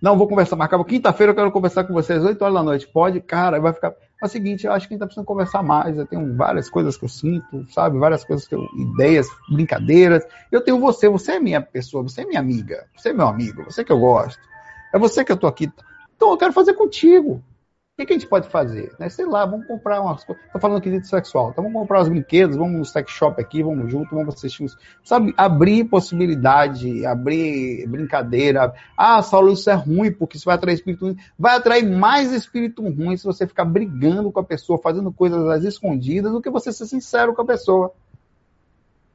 Não, vou conversar, marcava quinta-feira, eu quero conversar com vocês, 8 horas da noite. Pode, cara, vai ficar. É o seguinte, eu acho que a gente tá precisando conversar mais. Eu tenho várias coisas que eu sinto, sabe? Várias coisas que eu. ideias, brincadeiras. Eu tenho você, você é minha pessoa, você é minha amiga, você é meu amigo, você que eu gosto. É você que eu tô aqui. Então eu quero fazer contigo. O que, que a gente pode fazer? Né? Sei lá, vamos comprar umas coisas. Estou falando quesito sexual. Então vamos comprar os brinquedos, vamos no sex shop aqui, vamos junto, vamos assistir uns. Sabe, abrir possibilidade, abrir brincadeira. Ah, Saulo, isso é ruim, porque isso vai atrair espírito ruim. Vai atrair mais espírito ruim se você ficar brigando com a pessoa, fazendo coisas às escondidas, do que você ser sincero com a pessoa.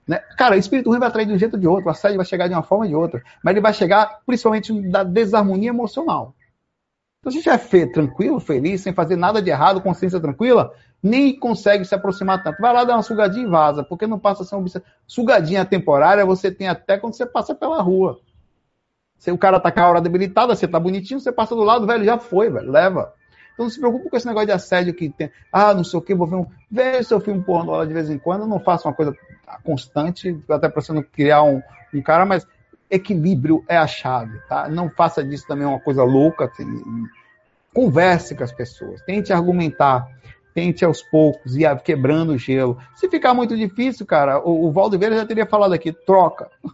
Né? Cara, o espírito ruim vai atrair de um jeito ou de outro, o assédio vai chegar de uma forma ou de outra, mas ele vai chegar principalmente da desarmonia emocional. Então, se a gente é tranquilo, feliz, sem fazer nada de errado, consciência tranquila, nem consegue se aproximar tanto. Vai lá dar uma sugadinha e vaza, porque não passa a ser um Sugadinha temporária você tem até quando você passa pela rua. Se o cara tá com a hora debilitada, você tá bonitinho, você passa do lado, velho, já foi, velho, leva. Então não se preocupe com esse negócio de assédio que tem. Ah, não sei o que, vou ver um. Veja seu filme pornô lá de vez em quando, não faça uma coisa constante, até para você não criar um, um cara, mas equilíbrio é a chave, tá? Não faça disso também uma coisa louca. Assim, converse com as pessoas, tente argumentar, tente aos poucos ir quebrando o gelo. Se ficar muito difícil, cara, o, o Valdo Vieira já teria falado aqui, troca.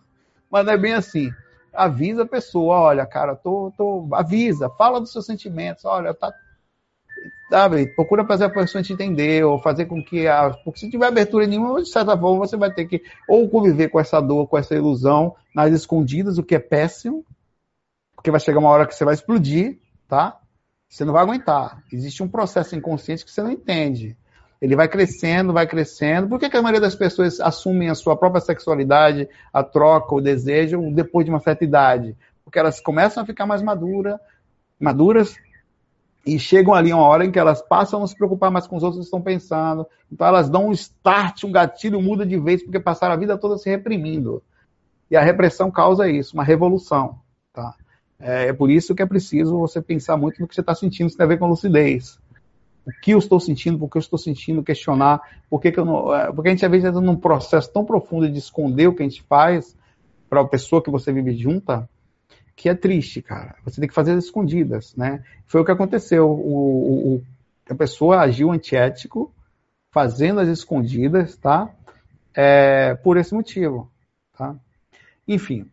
Mas não é bem assim avisa a pessoa, olha, cara, tô, tô, avisa, fala dos seus sentimentos, olha, tá, sabe, procura fazer a pessoa te entender, ou fazer com que a, porque se tiver abertura nenhuma, de certa forma, você vai ter que ou conviver com essa dor, com essa ilusão, nas escondidas, o que é péssimo, porque vai chegar uma hora que você vai explodir, tá? Você não vai aguentar. Existe um processo inconsciente que você não entende. Ele vai crescendo, vai crescendo. Por que, que a maioria das pessoas assumem a sua própria sexualidade, a troca, o desejo, depois de uma certa idade? Porque elas começam a ficar mais madura, maduras e chegam ali uma hora em que elas passam a não se preocupar mais com os outros que estão pensando. Então elas dão um start, um gatilho, muda de vez, porque passaram a vida toda se reprimindo. E a repressão causa isso, uma revolução. Tá? É, é por isso que é preciso você pensar muito no que você está sentindo, isso tem a ver com lucidez o que eu estou sentindo, por que eu estou sentindo, questionar, por que, que eu não. É, porque a gente às vezes entra num processo tão profundo de esconder o que a gente faz para a pessoa que você vive junta, que é triste, cara. Você tem que fazer as escondidas, né? Foi o que aconteceu. O, o, a pessoa agiu antiético, fazendo as escondidas, tá? É, por esse motivo, tá? Enfim,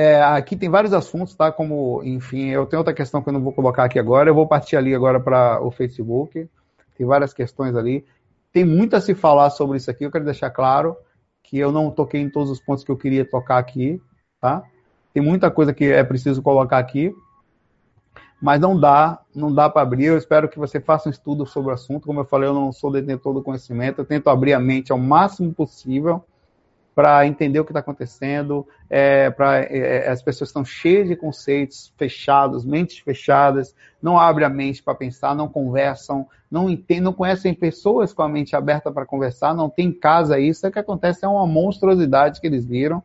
é, aqui tem vários assuntos, tá? Como, enfim, eu tenho outra questão que eu não vou colocar aqui agora. Eu vou partir ali agora para o Facebook. Tem várias questões ali. Tem muito a se falar sobre isso aqui. Eu quero deixar claro que eu não toquei em todos os pontos que eu queria tocar aqui, tá? Tem muita coisa que é preciso colocar aqui, mas não dá, não dá para abrir. Eu espero que você faça um estudo sobre o assunto. Como eu falei, eu não sou detentor do conhecimento. Eu tento abrir a mente ao máximo possível para entender o que está acontecendo, é, para é, é, as pessoas estão cheias de conceitos fechados, mentes fechadas, não abrem a mente para pensar, não conversam, não entendem, não conhecem pessoas com a mente aberta para conversar, não tem casa isso, é que acontece é uma monstruosidade que eles viram,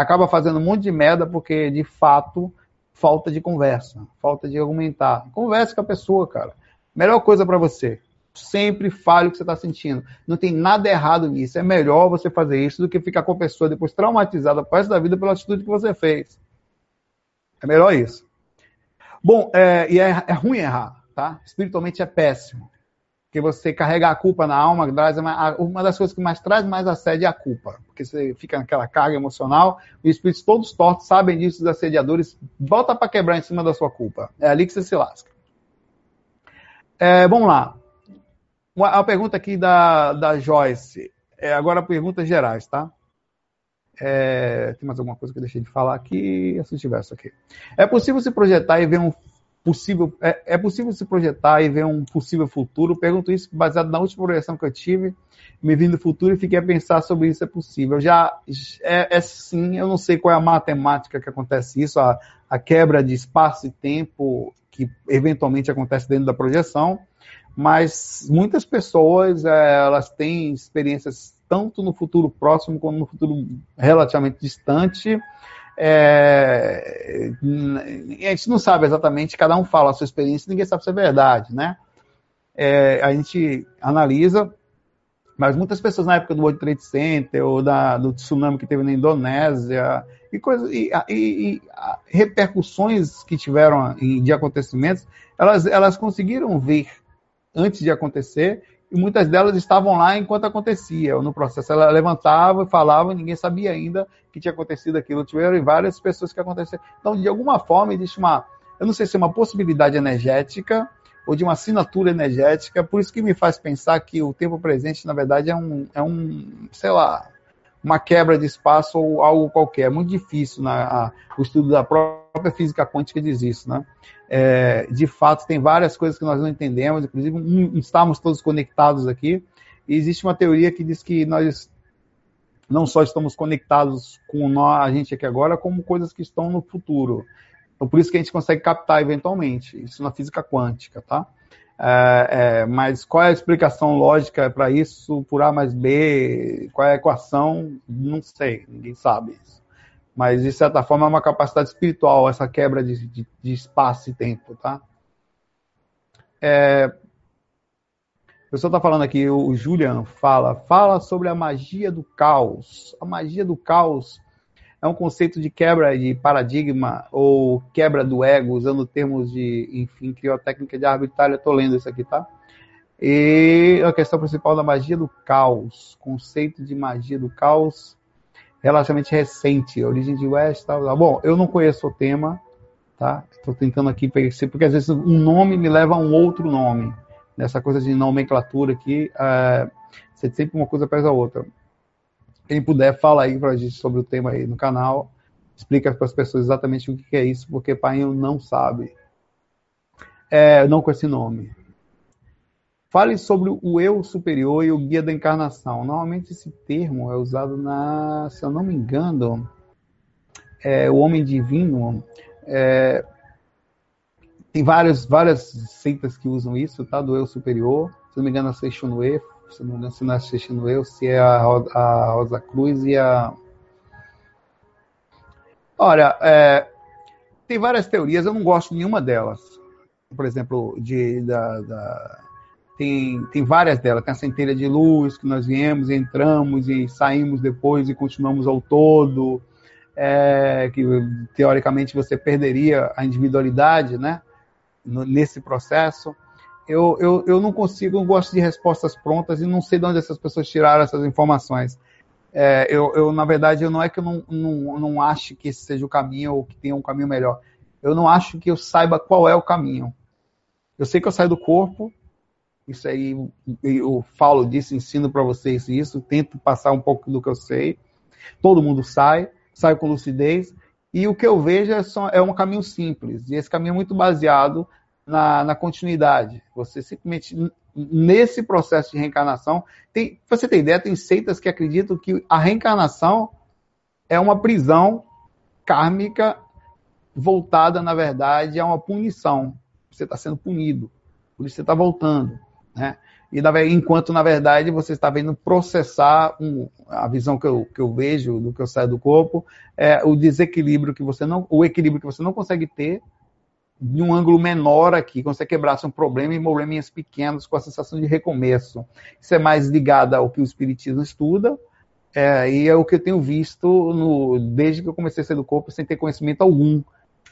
acaba fazendo um monte de merda porque de fato falta de conversa, falta de argumentar. Converse com a pessoa, cara. Melhor coisa para você sempre fale o que você está sentindo. Não tem nada errado nisso. É melhor você fazer isso do que ficar com a pessoa depois traumatizada por resto da vida pela atitude que você fez. É melhor isso. Bom, é, e é, é ruim errar, tá? Espiritualmente é péssimo. Porque você carregar a culpa na alma, traz uma, das coisas que mais traz mais assédio é a culpa. Porque você fica naquela carga emocional, os espíritos todos tortos sabem disso, os assediadores, volta para quebrar em cima da sua culpa. É ali que você se lasca. É, vamos lá. Uma pergunta aqui da, da Joyce. É, agora perguntas gerais, tá? É, tem mais alguma coisa que eu deixei de falar aqui? Se tiver isso aqui. É possível se projetar e ver um possível. É, é, possível se projetar e ver um possível futuro? Pergunto isso baseado na última projeção que eu tive, me vindo do futuro e fiquei a pensar sobre isso é possível. Já é, é sim, eu não sei qual é a matemática que acontece isso, a, a quebra de espaço e tempo que eventualmente acontece dentro da projeção mas muitas pessoas é, elas têm experiências tanto no futuro próximo como no futuro relativamente distante. É, a gente não sabe exatamente, cada um fala a sua experiência, ninguém sabe se é verdade, né? É, a gente analisa, mas muitas pessoas na época do World Trade Center ou da, do tsunami que teve na Indonésia e, coisa, e, e, e repercussões que tiveram de acontecimentos, elas, elas conseguiram ver antes de acontecer, e muitas delas estavam lá enquanto acontecia, no processo. Ela levantava e falava, e ninguém sabia ainda que tinha acontecido aquilo. Tiveram várias pessoas que aconteceram. Então, de alguma forma, existe uma, eu não sei se é uma possibilidade energética ou de uma assinatura energética, por isso que me faz pensar que o tempo presente, na verdade, é um, é um sei lá, uma quebra de espaço ou algo qualquer. É muito difícil, na, a, o estudo da própria física quântica diz isso, né? É, de fato, tem várias coisas que nós não entendemos, inclusive um, estamos todos conectados aqui. E existe uma teoria que diz que nós não só estamos conectados com nós, a gente aqui agora, como coisas que estão no futuro. Então, por isso que a gente consegue captar eventualmente, isso na física quântica, tá? É, é, mas qual é a explicação lógica para isso, por A mais B, qual é a equação, não sei, ninguém sabe isso. Mas, de certa forma, é uma capacidade espiritual, essa quebra de, de, de espaço e tempo, tá? É, o pessoal está falando aqui, o Julian fala, fala sobre a magia do caos. A magia do caos é um conceito de quebra de paradigma ou quebra do ego, usando termos de, enfim, criou a técnica de arbitrário. Estou lendo isso aqui, tá? E a questão principal da magia do caos, conceito de magia do caos relativamente recente, origem de West, tal, tal. Bom, eu não conheço o tema, tá? Estou tentando aqui perceber, porque às vezes um nome me leva a um outro nome. Nessa coisa de nomenclatura aqui, é, você sempre uma coisa pesa a outra. Quem puder, fala aí para a gente sobre o tema aí no canal. Explica para as pessoas exatamente o que é isso, porque pai não sabe. É, não com esse nome. Fale sobre o eu superior e o guia da encarnação. Normalmente esse termo é usado na, se eu não me engano, é, o homem divino. É, tem várias, várias seitas que usam isso, tá? Do eu superior. Se não me engano, a Seixonue, se não me engano, se não é a Seixonue, se é a, a Rosa Cruz e a. Olha, é, tem várias teorias, eu não gosto de nenhuma delas. Por exemplo, de, da, da tem, tem várias delas. Tem a centelha de luz, que nós viemos, entramos e saímos depois e continuamos ao todo. É, que teoricamente você perderia a individualidade, né? Nesse processo. Eu, eu, eu não consigo, eu gosto de respostas prontas e não sei de onde essas pessoas tiraram essas informações. É, eu, eu, na verdade, eu não é que eu não, não, não acho que esse seja o caminho ou que tenha um caminho melhor. Eu não acho que eu saiba qual é o caminho. Eu sei que eu saio do corpo, isso aí eu falo disso, ensino para vocês isso, tento passar um pouco do que eu sei. Todo mundo sai, sai com lucidez. E o que eu vejo é, só, é um caminho simples. E esse caminho é muito baseado na, na continuidade. Você simplesmente, nesse processo de reencarnação, tem, você tem ideia, tem seitas que acreditam que a reencarnação é uma prisão kármica voltada, na verdade, a uma punição. Você está sendo punido. Por isso você está voltando. Né? E enquanto, na verdade, você está vendo processar um, a visão que eu, que eu vejo do que eu saio do corpo, é o desequilíbrio que você não, o equilíbrio que você não consegue ter de um ângulo menor aqui, quando você quebrasse um problema em probleminhas pequenos com a sensação de recomeço. Isso é mais ligado ao que o Espiritismo estuda, é, e é o que eu tenho visto no, desde que eu comecei a sair do corpo sem ter conhecimento algum.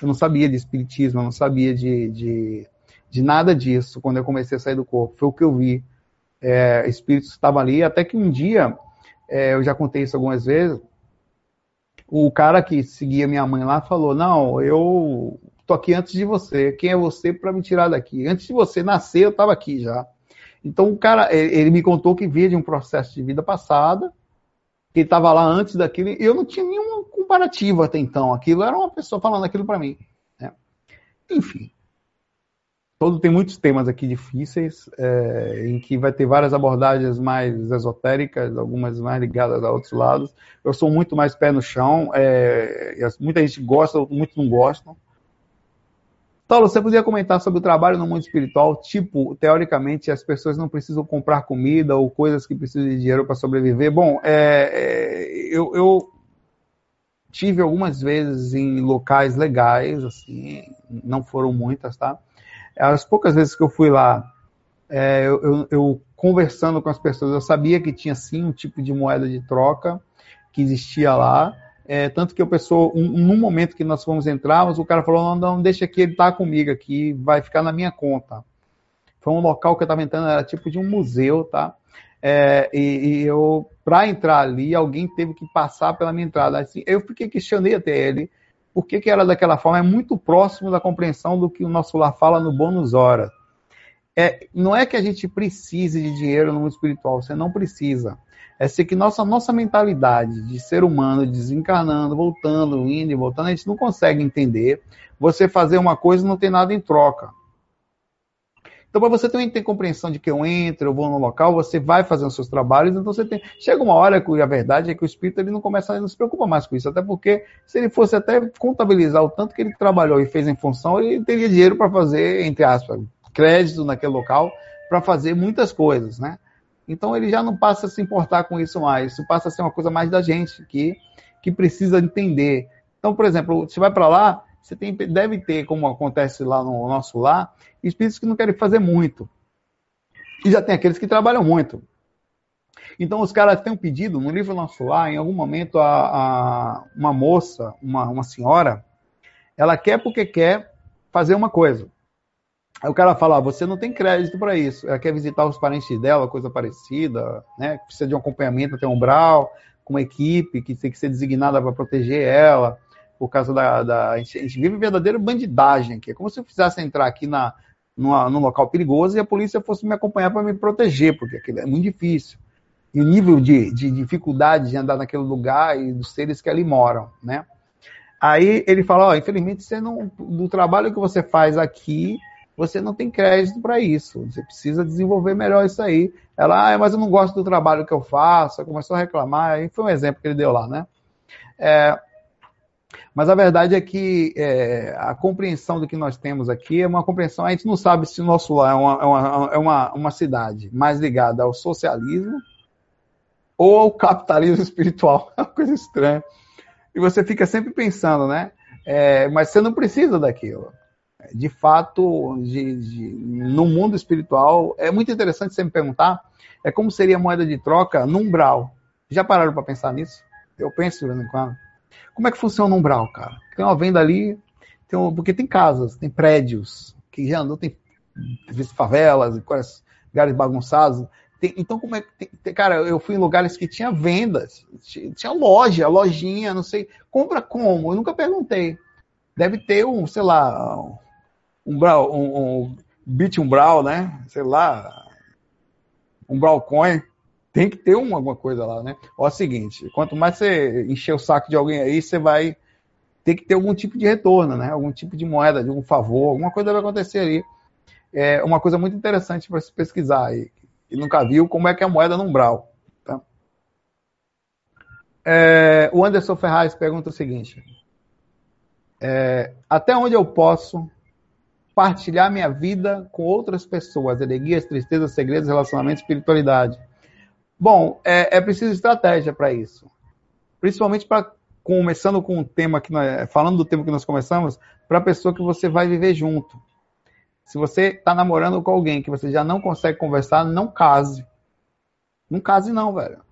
Eu não sabia de Espiritismo, eu não sabia de, de de nada disso quando eu comecei a sair do corpo. Foi o que eu vi. É, espíritos estavam ali, até que um dia, é, eu já contei isso algumas vezes, o cara que seguia minha mãe lá falou: Não, eu tô aqui antes de você. Quem é você para me tirar daqui? Antes de você nascer, eu estava aqui já. Então o cara, ele me contou que via de um processo de vida passada, que estava lá antes daquilo, e eu não tinha nenhum comparativo até então. Aquilo era uma pessoa falando aquilo para mim. Né? Enfim, todo tem muitos temas aqui difíceis, é, em que vai ter várias abordagens mais esotéricas, algumas mais ligadas a outros lados. Eu sou muito mais pé no chão, é, muita gente gosta, muitos não gostam. Paulo, você podia comentar sobre o trabalho no mundo espiritual? Tipo, teoricamente, as pessoas não precisam comprar comida ou coisas que precisam de dinheiro para sobreviver. Bom, é, é, eu, eu tive algumas vezes em locais legais, assim, não foram muitas, tá? As poucas vezes que eu fui lá, é, eu, eu, eu, conversando com as pessoas, eu sabia que tinha sim um tipo de moeda de troca que existia lá. É, tanto que a pessoa, um, num momento que nós fomos entrar, o cara falou: não, não, deixa aqui, ele tá comigo aqui, vai ficar na minha conta. Foi um local que eu estava entrando, era tipo de um museu, tá? É, e, e, eu, para entrar ali, alguém teve que passar pela minha entrada. Assim, eu fiquei questionei até ele por que, que era daquela forma? É muito próximo da compreensão do que o nosso lar fala no bônus hora. É, não é que a gente precise de dinheiro no mundo espiritual, você não precisa. É ser que nossa, nossa mentalidade de ser humano, desencarnando, voltando, indo e voltando, a gente não consegue entender. Você fazer uma coisa não tem nada em troca. Então, para você também ter compreensão de que eu entro, eu vou no local, você vai fazendo seus trabalhos, então você tem. Chega uma hora que a verdade é que o espírito ele não começa, não se preocupa mais com isso, até porque se ele fosse até contabilizar o tanto que ele trabalhou e fez em função, ele teria dinheiro para fazer, entre aspas, crédito naquele local, para fazer muitas coisas, né? Então ele já não passa a se importar com isso mais, isso passa a ser uma coisa mais da gente, que, que precisa entender. Então, por exemplo, você vai para lá, você tem, deve ter, como acontece lá no nosso lar, espíritos que não querem fazer muito. E já tem aqueles que trabalham muito. Então os caras têm um pedido, no livro nosso lar, em algum momento, a, a, uma moça, uma, uma senhora, ela quer porque quer fazer uma coisa. Aí o cara fala, ah, você não tem crédito para isso. Ela quer visitar os parentes dela, coisa parecida, né? Precisa de um acompanhamento até umbral, com uma equipe que tem que ser designada para proteger ela por causa da. da a, gente, vive verdadeira bandidagem aqui. É como se eu fizesse entrar aqui na, numa, num local perigoso e a polícia fosse me acompanhar para me proteger, porque aquilo é muito difícil. E o nível de, de dificuldade de andar naquele lugar e dos seres que ali moram, né? Aí ele fala, ó, infelizmente você não, do trabalho que você faz aqui, você não tem crédito para isso. Você precisa desenvolver melhor isso aí. Ela, ah, mas eu não gosto do trabalho que eu faço. Começou a reclamar. Aí foi um exemplo que ele deu lá, né? É, mas a verdade é que é, a compreensão do que nós temos aqui é uma compreensão. A gente não sabe se o nosso lar é uma, é uma, é uma, uma cidade mais ligada ao socialismo ou ao capitalismo espiritual. É uma coisa estranha. E você fica sempre pensando, né? É, mas você não precisa daquilo. De fato, de, de, no mundo espiritual, é muito interessante você me perguntar, é como seria a moeda de troca no umbral. Já pararam para pensar nisso? Eu penso de vez em quando. Como é que funciona o umbral, cara? Tem uma venda ali, tem um, porque tem casas, tem prédios, que já andam, tem favelas, lugares bagunçados. Tem, então, como é que. Tem, cara, eu fui em lugares que tinha vendas, tinha loja, lojinha, não sei. Compra como? Eu nunca perguntei. Deve ter um, sei lá, um, um, um bit umbral, né? Sei lá, um coin tem que ter uma, alguma coisa lá, né? Ó, é o seguinte, quanto mais você encher o saco de alguém aí, você vai ter que ter algum tipo de retorno, né? Algum tipo de moeda, de algum favor, alguma coisa vai acontecer ali. É uma coisa muito interessante para se pesquisar aí. E nunca viu como é que é a moeda no umbral. Tá? É, o Anderson Ferraz pergunta o seguinte: é, até onde eu posso partilhar minha vida com outras pessoas, alegrias, tristezas, segredos, relacionamentos, espiritualidade? Bom, é, é preciso estratégia para isso. Principalmente para começando com o tema que nós, falando do tema que nós começamos, para a pessoa que você vai viver junto. Se você está namorando com alguém que você já não consegue conversar, não case. Não case não, velho.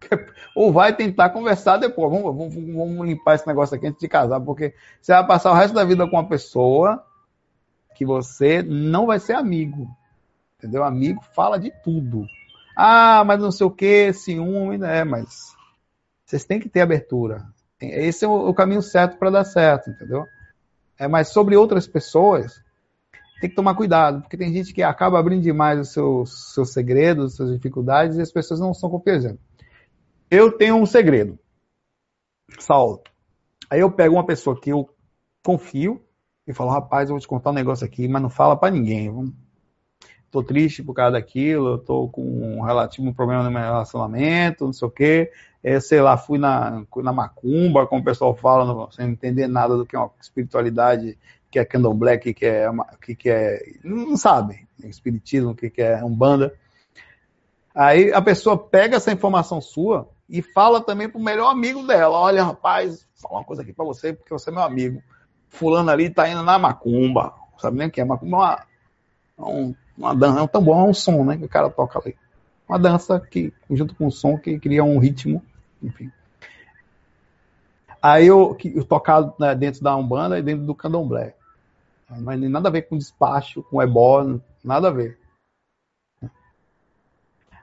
Ou vai tentar conversar depois. Vamos, vamos, vamos, limpar esse negócio aqui antes de casar, porque você vai passar o resto da vida com uma pessoa que você não vai ser amigo. Entendeu? Amigo fala de tudo. Ah, mas não sei o que, ciúme, né? Mas vocês têm que ter abertura. Esse é o, caminho certo para dar certo, entendeu? É, mas sobre outras pessoas, tem que tomar cuidado, porque tem gente que acaba abrindo demais os seus, seus segredos, suas dificuldades, e as pessoas não são confiantes. Eu tenho um segredo, Saulo. Aí eu pego uma pessoa que eu confio e falo, rapaz, eu vou te contar um negócio aqui, mas não fala para ninguém. Tô triste por causa daquilo, eu tô com um relativo problema no meu relacionamento, não sei o quê. É, sei lá, fui na, na macumba, como o pessoal fala, não, sem entender nada do que é uma espiritualidade, que é candomblé, que, que é, que, que é. Não sabe, espiritismo, que, que é umbanda. Aí a pessoa pega essa informação sua e fala também pro melhor amigo dela: olha, rapaz, vou falar uma coisa aqui para você, porque você é meu amigo. Fulano ali tá indo na macumba, sabe nem o que é? Macumba é um uma dança, é um tambor, é um som, né? Que o cara toca ali. Uma dança que, junto com o som, que cria um ritmo, enfim. Aí eu, eu tocado né, dentro da Umbanda e dentro do Candomblé. Não tem nada a ver com despacho, com ebó, nada a ver.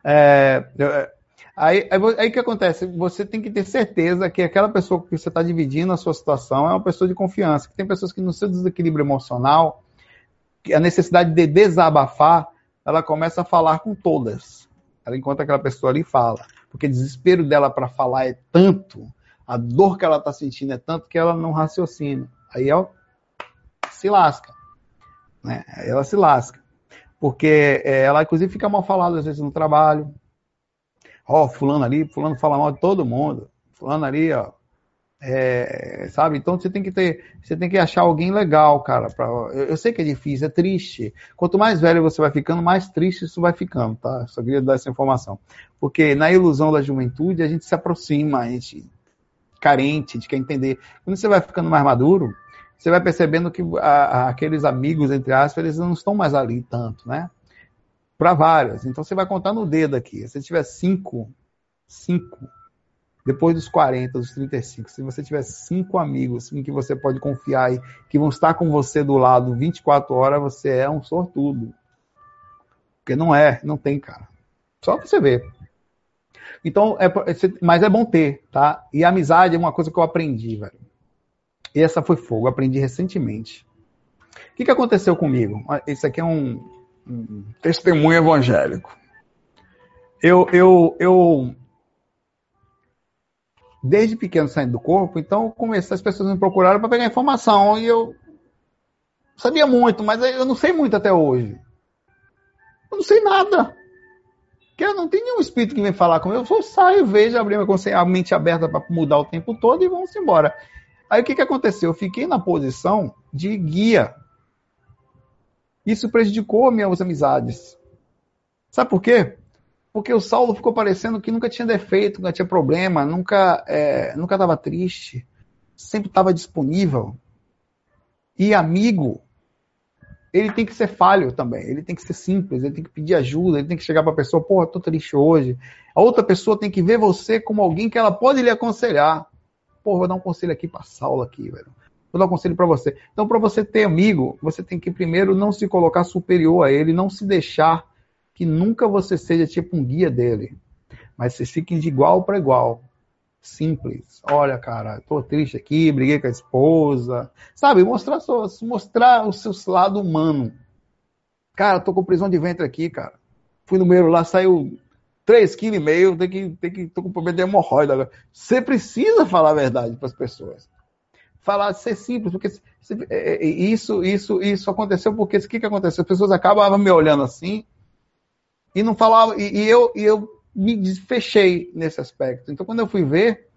É, é aí, aí o que acontece? Você tem que ter certeza que aquela pessoa que você está dividindo a sua situação é uma pessoa de confiança. Tem pessoas que no seu desequilíbrio emocional, a necessidade de desabafar, ela começa a falar com todas. Ela encontra aquela pessoa ali e fala. Porque o desespero dela para falar é tanto, a dor que ela está sentindo é tanto que ela não raciocina. Aí ela se lasca. Né? Ela se lasca. Porque é, ela, inclusive, fica mal falada às vezes no trabalho. Ó, fulano ali, fulano fala mal de todo mundo. Fulano ali, ó, é, sabe? Então você tem que ter, você tem que achar alguém legal, cara. Pra, eu, eu, sei que é difícil, é triste. Quanto mais velho você vai ficando, mais triste isso vai ficando, tá? Só queria dar essa informação. Porque na ilusão da juventude a gente se aproxima, a gente carente, gente quer entender. Quando você vai ficando mais maduro, você vai percebendo que a, a, aqueles amigos, entre aspas, eles não estão mais ali tanto, né? Para vários. Então você vai contar no dedo aqui. Se tiver cinco, cinco depois dos 40, dos 35, se você tiver cinco amigos em que você pode confiar e que vão estar com você do lado 24 horas, você é um sortudo. Porque não é, não tem, cara. Só pra você ver. Então, é, mas é bom ter, tá? E amizade é uma coisa que eu aprendi, velho. E essa foi fogo, aprendi recentemente. O que, que aconteceu comigo? Esse aqui é um testemunho evangélico. Eu, eu, eu desde pequeno saindo do corpo, então comecei, as pessoas me procuraram para pegar informação e eu sabia muito, mas eu não sei muito até hoje. Eu não sei nada. Porque eu não tenho nenhum espírito que vem falar comigo. Eu só saio, vejo, abri a mente aberta para mudar o tempo todo e vamos embora. Aí o que, que aconteceu? Eu fiquei na posição de guia. Isso prejudicou minhas amizades. Sabe por quê? Porque o Saulo ficou parecendo que nunca tinha defeito, nunca tinha problema, nunca é, nunca estava triste, sempre estava disponível. E amigo, ele tem que ser falho também, ele tem que ser simples, ele tem que pedir ajuda, ele tem que chegar para a pessoa, porra, tô triste hoje. A outra pessoa tem que ver você como alguém que ela pode lhe aconselhar. Porra, vou dar um conselho aqui para Saulo aqui, velho. Vou dar um conselho para você. Então, para você ter amigo, você tem que primeiro não se colocar superior a ele, não se deixar que nunca você seja tipo um guia dele, mas vocês fiquem de igual para igual. Simples. Olha, cara, tô triste aqui, briguei com a esposa. Sabe, mostrar, mostrar o seu lado humano. Cara, tô com prisão de ventre aqui, cara. Fui no meio lá, saiu 3,5 kg, tem que, tem que, tô com problema de hemorroida agora. Você precisa falar a verdade para as pessoas. Falar, ser simples, porque é, é, isso, isso, isso aconteceu porque o que, que aconteceu? As pessoas acabavam me olhando assim, e não falava, e, e, eu, e eu me fechei nesse aspecto. Então, quando eu fui ver,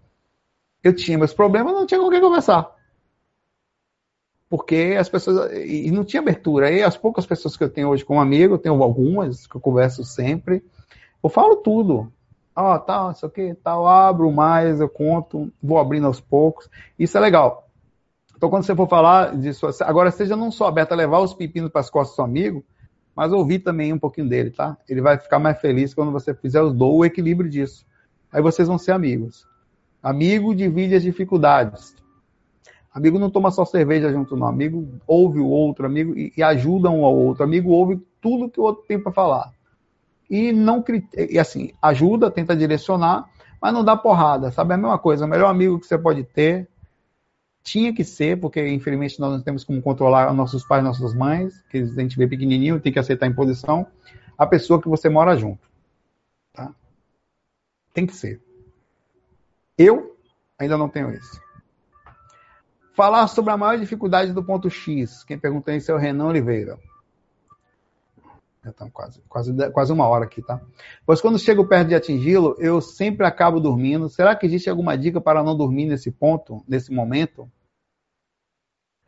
eu tinha meus problemas, não tinha com quem conversar. Porque as pessoas. E não tinha abertura. E as poucas pessoas que eu tenho hoje como amigo, eu tenho algumas que eu converso sempre, eu falo tudo. Ó, oh, tal, isso aqui, tal, abro mais, eu conto, vou abrindo aos poucos. Isso é legal. Então, quando você for falar disso, agora seja não só aberto a levar os pepinos para as costas do seu amigo, mas ouvir também um pouquinho dele, tá? Ele vai ficar mais feliz quando você fizer o equilíbrio disso. Aí vocês vão ser amigos. Amigo divide as dificuldades. Amigo não toma só cerveja junto, não. Amigo ouve o outro, amigo e, e ajuda um ao outro. Amigo ouve tudo que o outro tem para falar. E não e assim, ajuda, tenta direcionar, mas não dá porrada, sabe? É a mesma coisa. O melhor amigo que você pode ter tinha que ser, porque infelizmente nós não temos como controlar nossos pais, nossas mães, que a gente vê pequenininho, tem que aceitar a imposição, a pessoa que você mora junto. Tá? Tem que ser. Eu ainda não tenho isso. Falar sobre a maior dificuldade do ponto X. Quem perguntou isso é o Renan Oliveira. Já estamos quase, quase, quase uma hora aqui, tá? Pois quando chego perto de atingi-lo, eu sempre acabo dormindo. Será que existe alguma dica para não dormir nesse ponto, nesse momento?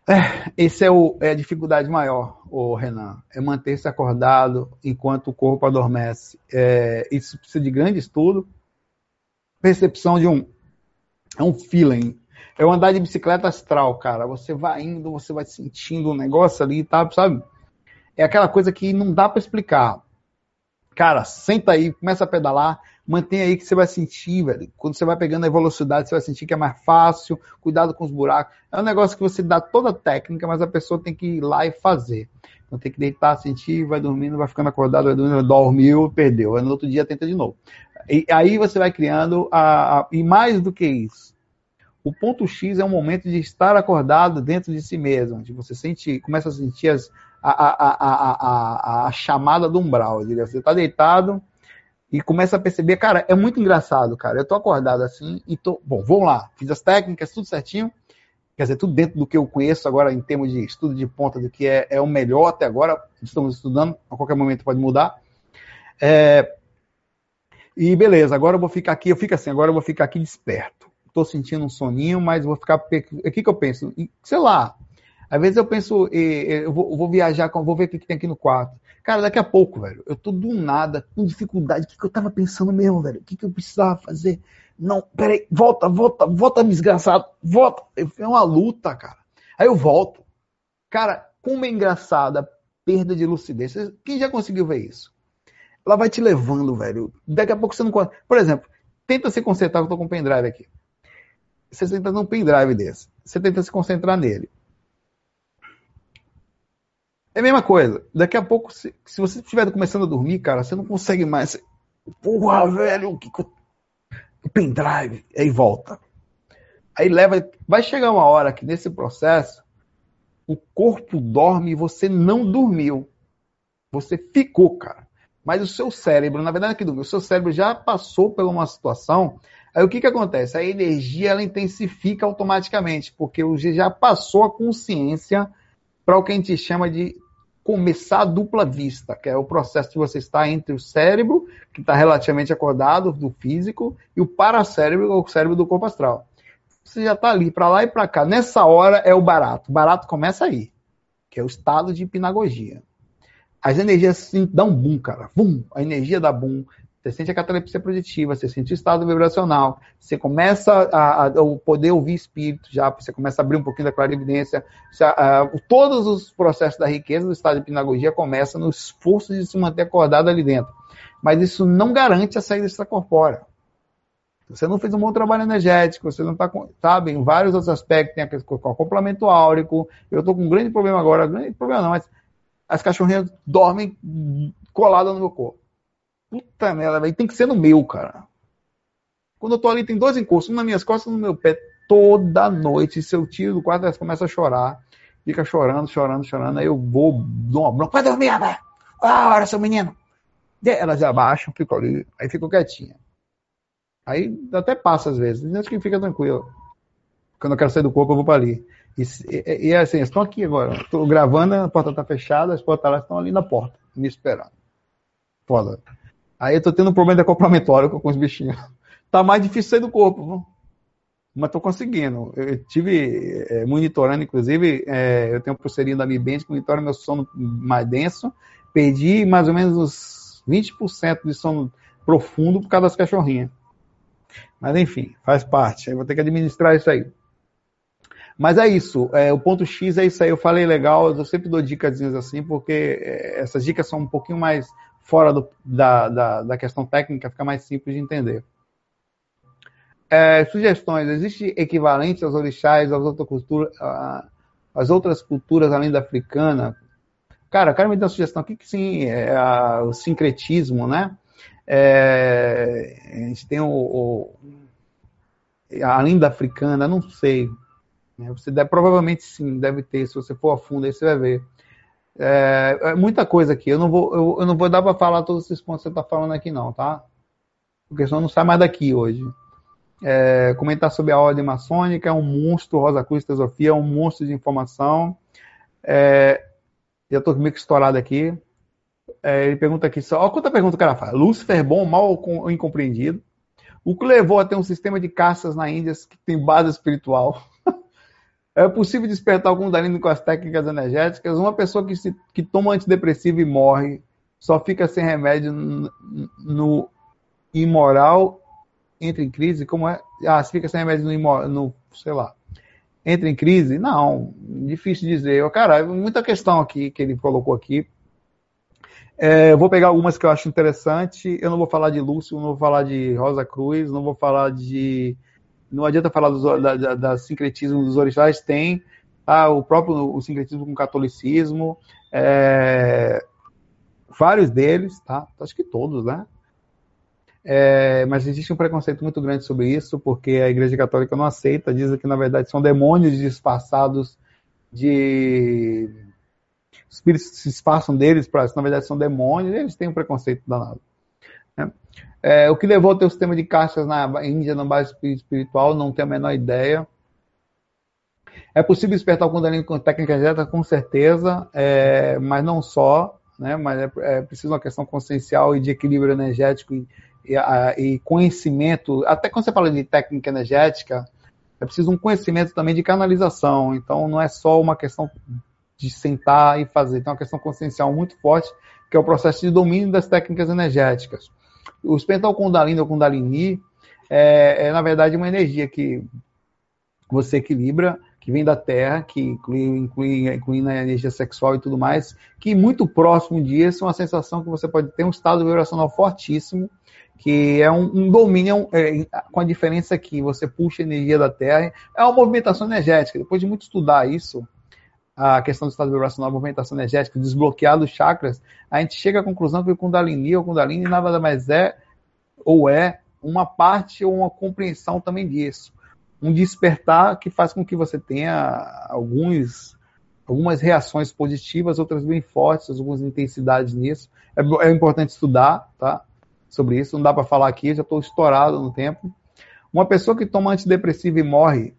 É, esse é, o, é a dificuldade maior, o Renan. É manter-se acordado enquanto o corpo adormece. É, isso precisa de grande estudo, percepção de um, é um feeling. É o andar de bicicleta astral, cara. Você vai indo, você vai sentindo um negócio ali, tá, sabe? É aquela coisa que não dá para explicar. Cara, senta aí, começa a pedalar, mantém aí que você vai sentir, velho. Quando você vai pegando a velocidade, você vai sentir que é mais fácil, cuidado com os buracos. É um negócio que você dá toda a técnica, mas a pessoa tem que ir lá e fazer. Então tem que deitar, sentir, vai dormindo, vai ficando acordado, vai dormindo, dormiu, perdeu. Aí no outro dia tenta de novo. E aí você vai criando, a, e mais do que isso, o ponto X é um momento de estar acordado dentro de si mesmo, de você sentir, começa a sentir as, a, a, a, a, chamada do umbral. Você está deitado e começa a perceber, cara, é muito engraçado, cara. Eu tô acordado assim e tô. Bom, vamos lá, fiz as técnicas, tudo certinho. quer dizer, tudo dentro do que eu conheço agora em termos de estudo de ponta, do que é, é o melhor até agora, estamos estudando, a qualquer momento pode mudar. É, e beleza, agora eu vou ficar aqui, eu fico assim, agora eu vou ficar aqui desperto. Estou sentindo um soninho, mas vou ficar. O que, que eu penso? Sei lá. Às vezes eu penso, eu vou, viajar, vou ver o que, que tem aqui no quarto. Cara, daqui a pouco, velho, eu tô do nada, com dificuldade. O que, que eu tava pensando mesmo, velho? O que, que eu precisava fazer? Não, peraí, volta, volta, volta, desgraçado, volta. É uma luta, cara. Aí eu volto. Cara, como é engraçada perda de lucidez. Quem já conseguiu ver isso? ela vai te levando, velho. Daqui a pouco você não. Por exemplo, tenta se concentrar, eu tô com um pendrive aqui. Você tenta num pendrive desse. Você tenta se concentrar nele. É a mesma coisa. Daqui a pouco, se, se você estiver começando a dormir, cara, você não consegue mais. Porra, velho, o que, que o pendrive. Aí volta. Aí leva. Vai chegar uma hora que nesse processo o corpo dorme e você não dormiu. Você ficou, cara mas o seu cérebro, na verdade, aqui do o seu cérebro já passou por uma situação. Aí o que, que acontece? A energia ela intensifica automaticamente, porque já passou a consciência para o que a gente chama de começar a dupla vista, que é o processo de você estar entre o cérebro, que está relativamente acordado, do físico, e o paracérebro, o cérebro do corpo astral. Você já está ali, para lá e para cá. Nessa hora é o barato. O barato começa aí, que é o estado de hipnagogia as energias assim, dão boom, cara. Boom, a energia dá boom. Você sente a catalepsia projetiva, você sente o estado vibracional, você começa a, a, a poder ouvir espírito já, você começa a abrir um pouquinho da clarividência. Você, a, todos os processos da riqueza do estado de hipnagogia começam no esforço de se manter acordado ali dentro. Mas isso não garante a saída extracorpórea. Você não fez um bom trabalho energético, você não está, sabe, em vários outros aspectos, tem o acoplamento áurico. Eu estou com um grande problema agora, grande problema não, mas as cachorrinhas dormem coladas no meu corpo. Puta merda, velho. Tem que ser no meu, cara. Quando eu tô ali, tem dois encostos, um nas minhas costas e um no meu pé. Toda noite, se eu tiro do quarto, elas começam a chorar. Fica chorando, chorando, chorando. Aí eu vou, dou uma bronca. Vai dormir, velho. Ah, olha, seu menino. Elas abaixam, ficam ali. Aí ficam quietinha. Aí até passa às vezes. Acho que fica tranquilo. Quando eu quero sair do corpo, eu vou para ali. E, e, e assim, estão aqui agora. Estou gravando, a porta está fechada, as portas estão ali na porta, me esperando. Foda. Aí eu tô tendo um problema de acoplamento com os bichinhos. Tá mais difícil sair do corpo, viu? mas estou conseguindo. Eu tive é, monitorando, inclusive, é, eu tenho um pulseirinho da Mi Band que monitora meu sono mais denso. Perdi mais ou menos uns 20% de sono profundo por causa das cachorrinhas. Mas enfim, faz parte. Eu vou ter que administrar isso aí. Mas é isso, é, o ponto X é isso aí. Eu falei legal, eu sempre dou dicas assim, porque é, essas dicas são um pouquinho mais fora do, da, da, da, questão técnica, fica mais simples de entender. É, sugestões: existe equivalente aos orixás, às outras culturas, às outras culturas além da africana? Cara, eu quero me dar uma sugestão aqui que sim, é o sincretismo, né? É, a gente tem o, o além da africana, não sei, né? Você deve, provavelmente sim, deve ter. Se você for a fundo, aí você vai ver. É, é muita coisa aqui. Eu não vou, eu, eu não vou dar para falar todos esses pontos que você está falando aqui, não, tá? Porque senão não sai mais daqui hoje. É, comentar sobre a ordem maçônica é um monstro, Rosa Cruz Teosofia é um monstro de informação. É, já estou meio que estourado aqui. É, ele pergunta aqui só. Olha quanta pergunta o cara faz. Lúcifer bom, mal ou incompreendido? O que levou a ter um sistema de caças na Índia que tem base espiritual? É possível despertar algum Kundalini com as técnicas energéticas? Uma pessoa que, se, que toma antidepressivo e morre, só fica sem remédio no, no imoral, entra em crise? Como é? Ah, se fica sem remédio no, imoral, no sei lá, entra em crise? Não, difícil dizer. Cara, muita questão aqui que ele colocou aqui. É, eu vou pegar algumas que eu acho interessante. Eu não vou falar de Lúcio, não vou falar de Rosa Cruz, não vou falar de não adianta falar do da, da, da, sincretismo dos orixás, tem tá, o próprio o sincretismo com o catolicismo, é, vários deles, tá? Acho que todos, né? É, mas existe um preconceito muito grande sobre isso, porque a Igreja Católica não aceita, diz que na verdade são demônios disfarçados de. Os espíritos se disfarçam deles, para na verdade são demônios, eles têm um preconceito danado. Né? É, o que levou a ter o sistema de castas na Índia na base espiritual, não tenho a menor ideia. É possível despertar o Kundalini com técnica energética, com certeza, é, mas não só, né? Mas é, é preciso uma questão consciencial e de equilíbrio energético e, e, a, e, conhecimento. Até quando você fala de técnica energética, é preciso um conhecimento também de canalização. Então, não é só uma questão de sentar e fazer, tem uma questão consciencial muito forte, que é o processo de domínio das técnicas energéticas. O Spental Kundalini ou Kundalini é, é, na verdade, uma energia que você equilibra, que vem da Terra, que inclui, inclui, inclui na energia sexual e tudo mais, que muito próximo disso é uma sensação que você pode ter um estado vibracional fortíssimo, que é um, um domínio, é, com a diferença que você puxa a energia da Terra, é uma movimentação energética. Depois de muito estudar isso, a questão do estado vibracional, a movimentação energética, desbloquear os chakras, a gente chega à conclusão que o Kundalini ou Kundalini nada mais é, ou é, uma parte ou uma compreensão também disso um despertar que faz com que você tenha alguns, algumas reações positivas, outras bem fortes, algumas intensidades nisso. É, é importante estudar tá, sobre isso, não dá para falar aqui, já estou estourado no tempo. Uma pessoa que toma antidepressivo e morre,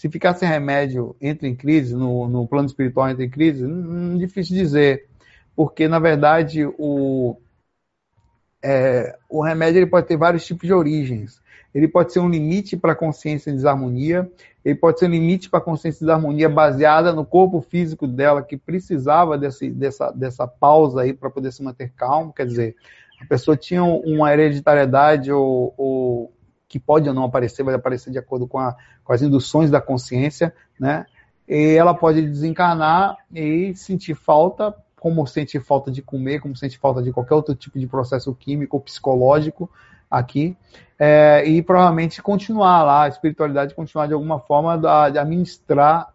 se ficar sem remédio, entra em crise, no, no plano espiritual entra em crise, não, difícil dizer, porque na verdade o, é, o remédio ele pode ter vários tipos de origens. Ele pode ser um limite para a consciência em desarmonia, ele pode ser um limite para a consciência em desarmonia baseada no corpo físico dela, que precisava desse, dessa, dessa pausa aí para poder se manter calmo, quer dizer, a pessoa tinha uma hereditariedade ou, ou que pode ou não aparecer, vai aparecer de acordo com, a, com as induções da consciência, né? E ela pode desencarnar e sentir falta, como sentir falta de comer, como sentir falta de qualquer outro tipo de processo químico ou psicológico, aqui, é, e provavelmente continuar lá, a espiritualidade continuar de alguma forma a, de administrar,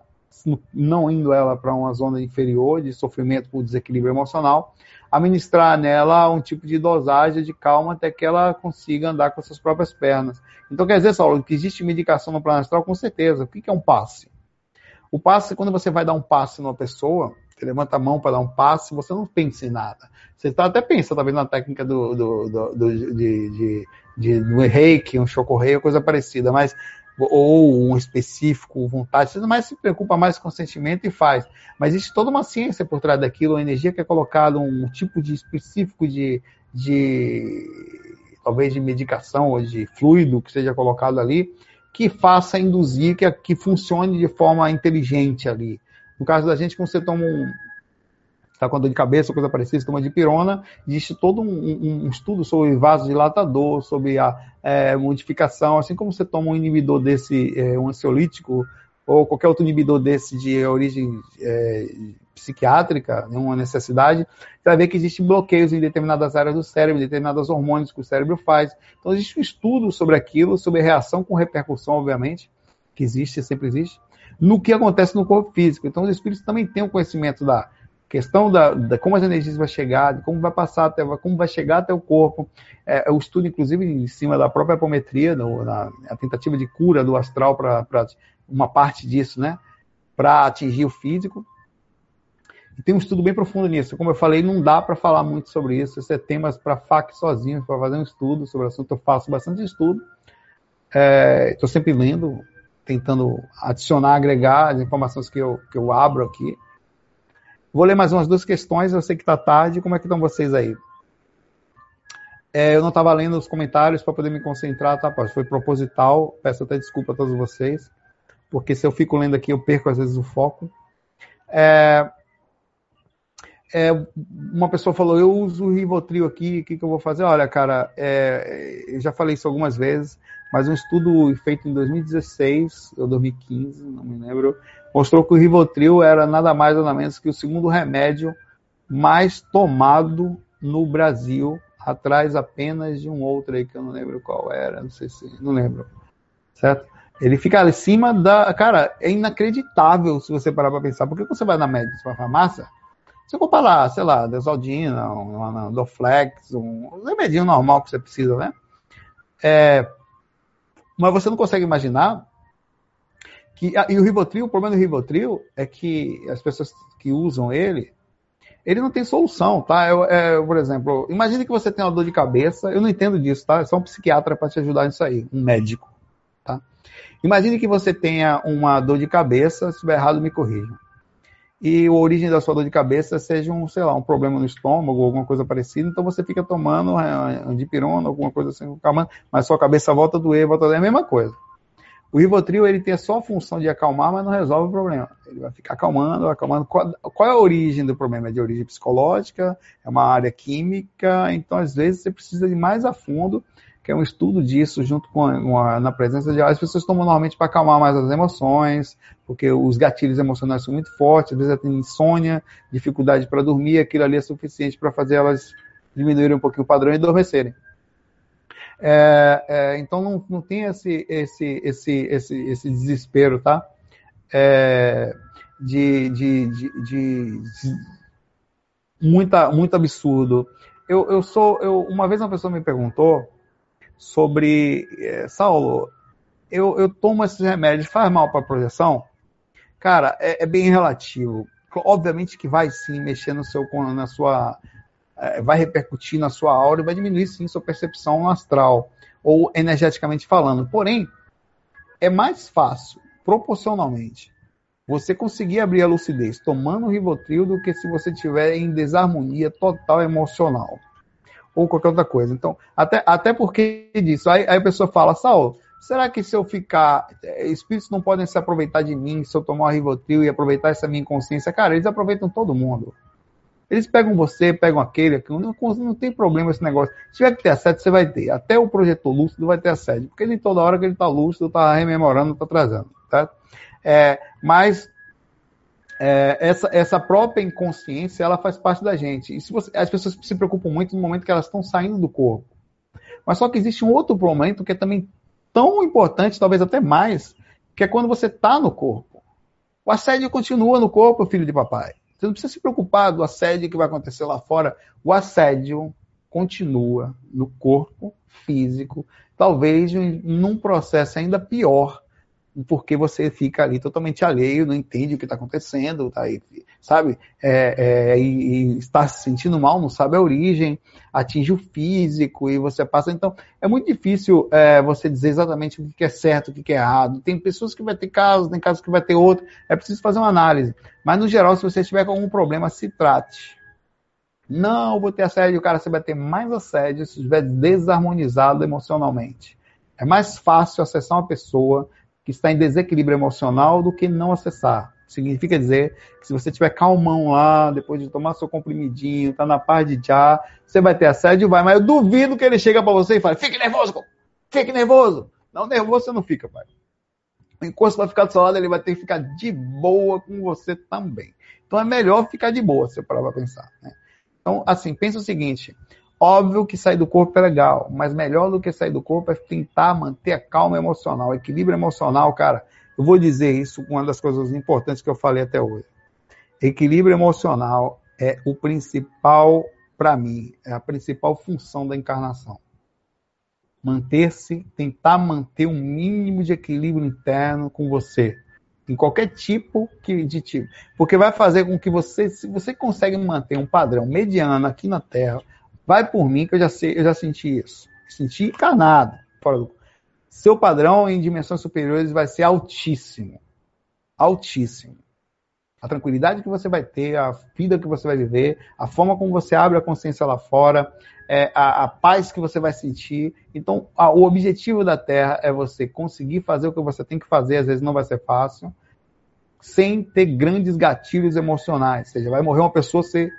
não indo ela para uma zona inferior de sofrimento por desequilíbrio emocional, administrar nela um tipo de dosagem de calma até que ela consiga andar com as suas próprias pernas. Então quer dizer, Saulo, que existe medicação no plano astral? Com certeza. O que é um passe? O passe, quando você vai dar um passe numa pessoa, você levanta a mão para dar um passe, você não pensa em nada. Você tá, até pensa, talvez, na técnica do, do, do, do de, de, de, do reiki, um chocorreio, coisa parecida, mas ou um específico, vontade, você mais se preocupa mais com o sentimento e faz. Mas existe toda uma ciência por trás daquilo, uma energia que é colocada, um tipo de específico de, de talvez de medicação ou de fluido que seja colocado ali, que faça induzir que, que funcione de forma inteligente ali. No caso da gente, quando você toma um. Está com dor de cabeça, coisa parecida, toma de pirona, existe todo um, um, estudo sobre vasodilatador, sobre a é, modificação, assim como você toma um inibidor desse, é, um ansiolítico, ou qualquer outro inibidor desse de origem é, psiquiátrica, nenhuma necessidade, você vai ver que existem bloqueios em determinadas áreas do cérebro, em determinados hormônios que o cérebro faz. Então, existe um estudo sobre aquilo, sobre reação com repercussão, obviamente, que existe, sempre existe no que acontece no corpo físico. Então, os espíritos também têm o um conhecimento da questão da, da, como as energias vão chegar, de como vai passar até, como vai chegar até o corpo. É, o estudo, inclusive, em cima da própria apometria, no, na, a tentativa de cura do astral para uma parte disso, né? Para atingir o físico. E tem um estudo bem profundo nisso. Como eu falei, não dá para falar muito sobre isso. Isso é temas para FAC sozinho, para fazer um estudo sobre o assunto. Eu faço bastante estudo. Estou é, sempre lendo, tentando adicionar, agregar as informações que eu, que eu abro aqui. Vou ler mais umas duas questões, eu sei que está tarde, como é que estão vocês aí? É, eu não estava lendo os comentários para poder me concentrar, tá? Foi proposital, peço até desculpa a todos vocês, porque se eu fico lendo aqui eu perco às vezes o foco. É, é, uma pessoa falou, eu uso o Rivotril aqui, o que, que eu vou fazer? Olha, cara, é, eu já falei isso algumas vezes, mas um estudo feito em 2016 ou 2015, não me lembro, mostrou que o Rivotril era nada mais nada menos que o segundo remédio mais tomado no Brasil, atrás apenas de um outro aí que eu não lembro qual era, não sei se, não lembro, certo? Ele fica acima da, cara, é inacreditável se você parar para pensar, porque você vai na médica, vai farmácia, você compra lá, sei lá, Desaldina, um, um Doflex, um, um remedinho normal que você precisa, né? É, mas você não consegue imaginar que. E o Rivotril, o problema do Rivotril é que as pessoas que usam ele, ele não tem solução, tá? Eu, é, por exemplo, imagine que você tem uma dor de cabeça, eu não entendo disso, tá? É só um psiquiatra para te ajudar nisso aí, um médico, tá? Imagine que você tenha uma dor de cabeça, se estiver errado, me corrija. E a origem da sua dor de cabeça seja um, sei lá, um problema no estômago, alguma coisa parecida, então você fica tomando andipirona, alguma coisa assim, mas sua cabeça volta a doer, volta a doer, é a mesma coisa. O Rivotril, ele tem só a função de acalmar, mas não resolve o problema. Ele vai ficar acalmando, acalmando. Qual, qual é a origem do problema? É de origem psicológica, é uma área química, então às vezes você precisa ir mais a fundo que é um estudo disso junto com a, na presença de as pessoas tomam normalmente para acalmar mais as emoções, porque os gatilhos emocionais são muito fortes, às vezes ela tem insônia, dificuldade para dormir, aquilo ali é suficiente para fazer elas diminuírem um pouquinho o padrão e adormecerem. É, é, então não, não tem esse, esse, esse, esse, esse desespero, tá? É, de, de, de, de, muita, muito absurdo. Eu, eu sou, eu, uma vez uma pessoa me perguntou sobre é, Saulo, eu, eu tomo esses remédios, faz mal para a projeção? Cara, é, é, bem relativo. Obviamente que vai sim mexer no seu, na sua, é, vai repercutir na sua aura e vai diminuir sim sua percepção astral ou energeticamente falando. Porém, é mais fácil, proporcionalmente, você conseguir abrir a lucidez tomando Rivotril do que se você tiver em desarmonia total emocional ou qualquer outra coisa. Então, até, até porque disso. Aí, aí a pessoa fala, Saulo, será que se eu ficar. Eh, espíritos não podem se aproveitar de mim se eu tomar Rivotril e aproveitar essa minha inconsciência? Cara, eles aproveitam todo mundo. Eles pegam você, pegam aquele, aquele não, não tem problema esse negócio. Se tiver que ter assédio, você vai ter. Até o projetor lúcido vai ter assédio. Porque nem toda hora que ele está lúcido, está rememorando, está trazendo. Tá? É, mas é, essa, essa própria inconsciência ela faz parte da gente. E se você, as pessoas se preocupam muito no momento que elas estão saindo do corpo. Mas só que existe um outro momento que é também tão importante, talvez até mais, que é quando você está no corpo. O assédio continua no corpo, filho de papai. Você não precisa se preocupar do assédio que vai acontecer lá fora. O assédio continua no corpo físico, talvez num processo ainda pior, porque você fica ali totalmente alheio, não entende o que está acontecendo, tá aí, sabe? É, é, e, e, está se sentindo mal, não sabe a origem, atinge o físico e você passa. Então, é muito difícil é, você dizer exatamente o que é certo, o que é errado. Tem pessoas que vai ter casos, tem casos que vai ter outro. É preciso fazer uma análise. Mas, no geral, se você tiver algum problema, se trate. Não vou ter assédio, cara, você vai ter mais assédio se estiver desarmonizado emocionalmente. É mais fácil acessar uma pessoa que está em desequilíbrio emocional do que não acessar. Significa dizer que se você tiver calmão lá, depois de tomar seu comprimidinho, tá na paz de já, você vai ter assédio, vai, mas eu duvido que ele chega para você e fale, fique nervoso, fique nervoso. Não, nervoso você não fica, pai. Enquanto você vai ficar do seu lado, ele vai ter que ficar de boa com você também. Então é melhor ficar de boa, se eu parar para pensar. Né? Então, assim, pensa o seguinte, Óbvio que sair do corpo é legal, mas melhor do que sair do corpo é tentar manter a calma emocional, equilíbrio emocional, cara. Eu vou dizer isso uma das coisas importantes que eu falei até hoje. Equilíbrio emocional é o principal, para mim, é a principal função da encarnação. Manter-se, tentar manter um mínimo de equilíbrio interno com você, em qualquer tipo de tipo, porque vai fazer com que você, se você consegue manter um padrão mediano aqui na Terra, Vai por mim que eu já sei, eu já senti isso. Senti encarnado. Fora do... Seu padrão em dimensões superiores vai ser altíssimo. Altíssimo. A tranquilidade que você vai ter, a vida que você vai viver, a forma como você abre a consciência lá fora, é, a, a, paz que você vai sentir. Então, a, o objetivo da Terra é você conseguir fazer o que você tem que fazer, às vezes não vai ser fácil, sem ter grandes gatilhos emocionais. Ou seja, vai morrer uma pessoa, você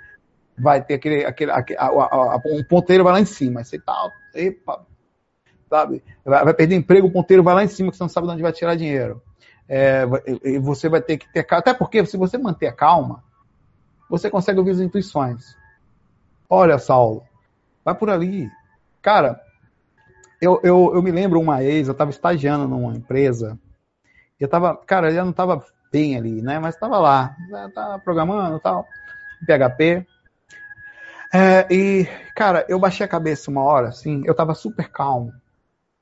vai ter aquele, aquele, aquele a, a, a, um ponteiro vai lá em cima, você tá, epa, sabe? Vai, vai, perder emprego, o ponteiro vai lá em cima, que você não sabe de onde vai tirar dinheiro. É, e você vai ter que ter até porque se você manter a calma, você consegue ouvir as intuições. Olha, Saulo, vai por ali. Cara, eu, eu, eu me lembro uma ex, eu estava estagiando numa empresa, eu tava, cara, eu não estava bem ali, né? Mas estava lá, estava programando tal, PHP. É, e, cara, eu baixei a cabeça uma hora, assim, eu tava super calmo.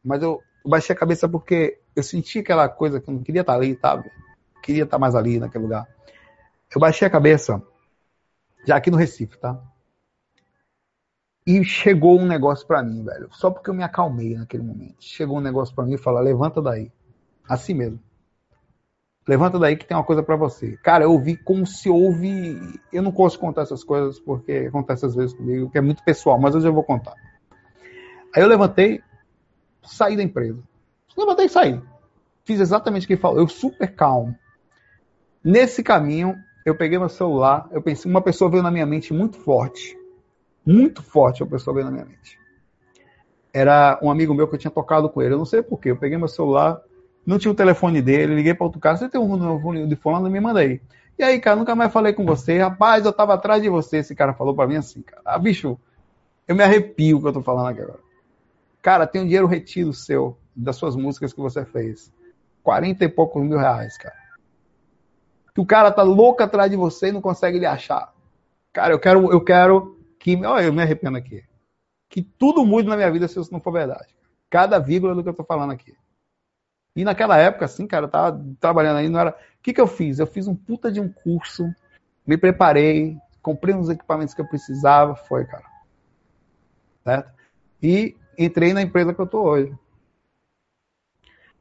Mas eu, baixei a cabeça porque eu senti aquela coisa que eu não queria estar ali, sabe? Queria estar mais ali naquele lugar. Eu baixei a cabeça, já aqui no Recife, tá? E chegou um negócio para mim, velho. Só porque eu me acalmei naquele momento. Chegou um negócio para mim e falou: levanta daí. Assim mesmo. Levanta daí que tem uma coisa para você. Cara, eu ouvi como se ouve. Eu não posso contar essas coisas porque acontece às vezes comigo, que é muito pessoal, mas hoje eu vou contar. Aí eu levantei, saí da empresa. Levantei e saí. Fiz exatamente o que ele falou. Eu super calmo. Nesse caminho, eu peguei meu celular, eu pensei, uma pessoa veio na minha mente muito forte. Muito forte uma pessoa veio na minha mente. Era um amigo meu que eu tinha tocado com ele. Eu não sei porquê. Eu peguei meu celular, não tinha o telefone dele, liguei para outro cara, você tem um número de fulano, me manda aí. E aí, cara, nunca mais falei com você. Rapaz, eu tava atrás de você. Esse cara falou para mim assim, cara. Ah, bicho, eu me arrepio que eu tô falando aqui agora. Cara, tem um dinheiro retido seu, das suas músicas que você fez. 40 e poucos mil reais, cara. Que o cara tá louco atrás de você e não consegue lhe achar. Cara, eu quero, eu quero que. Olha, eu me arrependo aqui. Que tudo mude na minha vida se isso não for verdade. Cada vírgula do que eu tô falando aqui. E naquela época, assim, cara, eu tava trabalhando aí, não era. O que, que eu fiz? Eu fiz um puta de um curso, me preparei, comprei uns equipamentos que eu precisava, foi, cara. Certo? E entrei na empresa que eu tô hoje.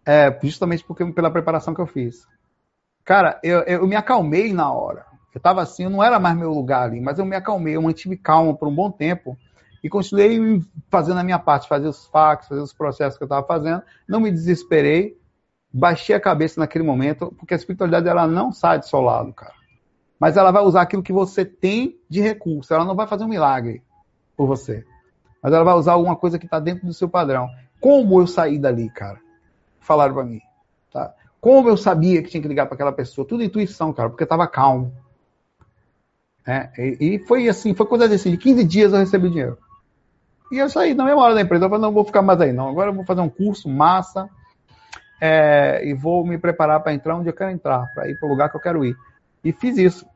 É, justamente porque pela preparação que eu fiz. Cara, eu, eu me acalmei na hora. Eu tava assim, eu não era mais meu lugar ali, mas eu me acalmei, eu mantive calma por um bom tempo e continuei fazendo a minha parte, fazer os fax, fazer os processos que eu estava fazendo. Não me desesperei, baixei a cabeça naquele momento, porque a espiritualidade ela não sai do seu lado, cara. Mas ela vai usar aquilo que você tem de recurso. Ela não vai fazer um milagre por você. Mas ela vai usar alguma coisa que está dentro do seu padrão. Como eu saí dali, cara? Falaram para mim. Tá? Como eu sabia que tinha que ligar para aquela pessoa? Tudo intuição, cara, porque estava calmo. É, e, e, foi assim, foi coisa assim, de 15 dias eu recebi dinheiro. E eu saí na mesma hora da empresa. Eu falei, não vou ficar mais aí, não. Agora eu vou fazer um curso massa é, e vou me preparar para entrar onde eu quero entrar, para ir para o lugar que eu quero ir. E fiz isso.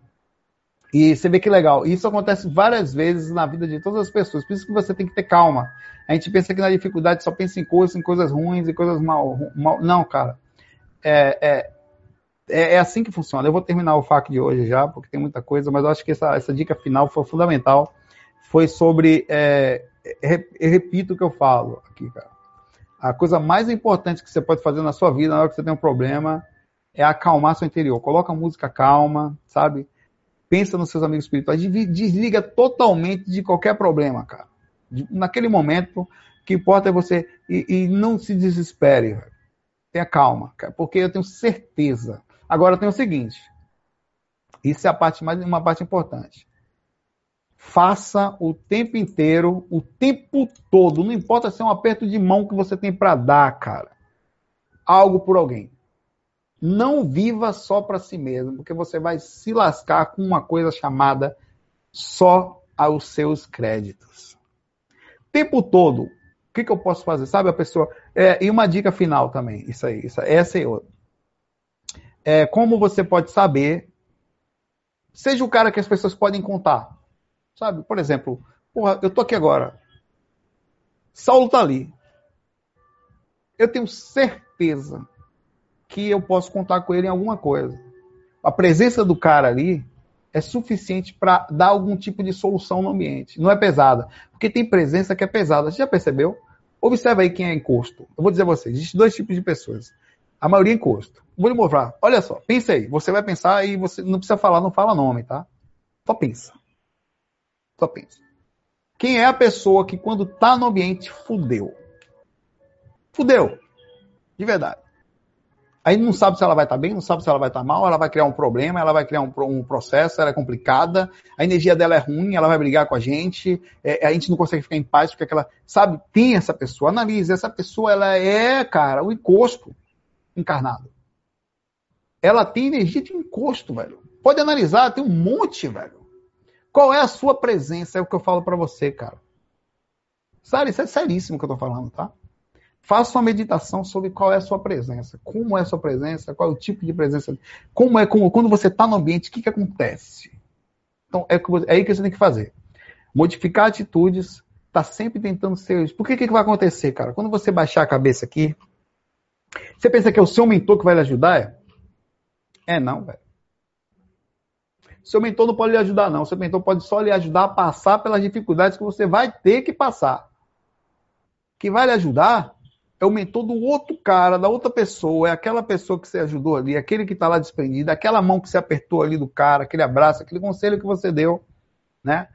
E você vê que legal. Isso acontece várias vezes na vida de todas as pessoas. Por isso que você tem que ter calma. A gente pensa que na dificuldade só pensa em coisas, em coisas ruins e coisas mal. mal. Não, cara. É, é, é, é, assim que funciona. Eu vou terminar o FAQ de hoje já, porque tem muita coisa, mas eu acho que essa, essa dica final foi fundamental. Foi sobre. É, eu repito o que eu falo aqui, cara. A coisa mais importante que você pode fazer na sua vida na hora que você tem um problema é acalmar seu interior. Coloca música calma, sabe? Pensa nos seus amigos espirituais. Desliga totalmente de qualquer problema, cara. Naquele momento, o que importa é você. E, e não se desespere. Tenha calma, cara, porque eu tenho certeza. Agora tem o seguinte. Isso é a parte mais uma parte importante faça o tempo inteiro, o tempo todo. Não importa se é um aperto de mão que você tem para dar, cara. Algo por alguém. Não viva só para si mesmo, porque você vai se lascar com uma coisa chamada só aos seus créditos. Tempo todo, o que, que eu posso fazer? Sabe a pessoa? É, e uma dica final também, isso aí, isso, essa é outra. É, como você pode saber? Seja o cara que as pessoas podem contar. Sabe? Por exemplo, porra, eu tô aqui agora. Saulo tá ali. Eu tenho certeza que eu posso contar com ele em alguma coisa. A presença do cara ali é suficiente para dar algum tipo de solução no ambiente. Não é pesada. Porque tem presença que é pesada. Você já percebeu? Observe aí quem é encosto. Eu vou dizer a vocês: existem dois tipos de pessoas. A maioria é encosto. Vou lhe mostrar. Olha só, pensa aí. Você vai pensar e você não precisa falar, não fala nome, tá? Só pensa. Só pensa. Quem é a pessoa que quando tá no ambiente fudeu? Fudeu. De verdade. Aí não sabe se ela vai estar tá bem, não sabe se ela vai estar tá mal, ela vai criar um problema, ela vai criar um, um, processo, ela é complicada, a energia dela é ruim, ela vai brigar com a gente, é, a gente não consegue ficar em paz porque aquela. Sabe, tem essa pessoa, analise, essa pessoa ela é, cara, o encosto encarnado. Ela tem energia de encosto, velho. Pode analisar, tem um monte, velho. Qual é a sua presença? É o que eu falo para você, cara. Sério, isso é seríssimo que eu tô falando, tá? Faça uma meditação sobre qual é a sua presença, como é a sua presença, qual é o tipo de presença, como é como, quando você está no ambiente, o que, que acontece. Então, é, é aí que você tem que fazer. Modificar atitudes, tá sempre tentando ser. Por que, que vai acontecer, cara? Quando você baixar a cabeça aqui, você pensa que é o seu mentor que vai lhe ajudar? É, é não, velho. Seu mentor não pode lhe ajudar, não. Seu mentor pode só lhe ajudar a passar pelas dificuldades que você vai ter que passar. Que vai lhe ajudar é o mentor do outro cara, da outra pessoa, é aquela pessoa que você ajudou ali, aquele que está lá desprendido, aquela mão que você apertou ali do cara, aquele abraço, aquele conselho que você deu, né?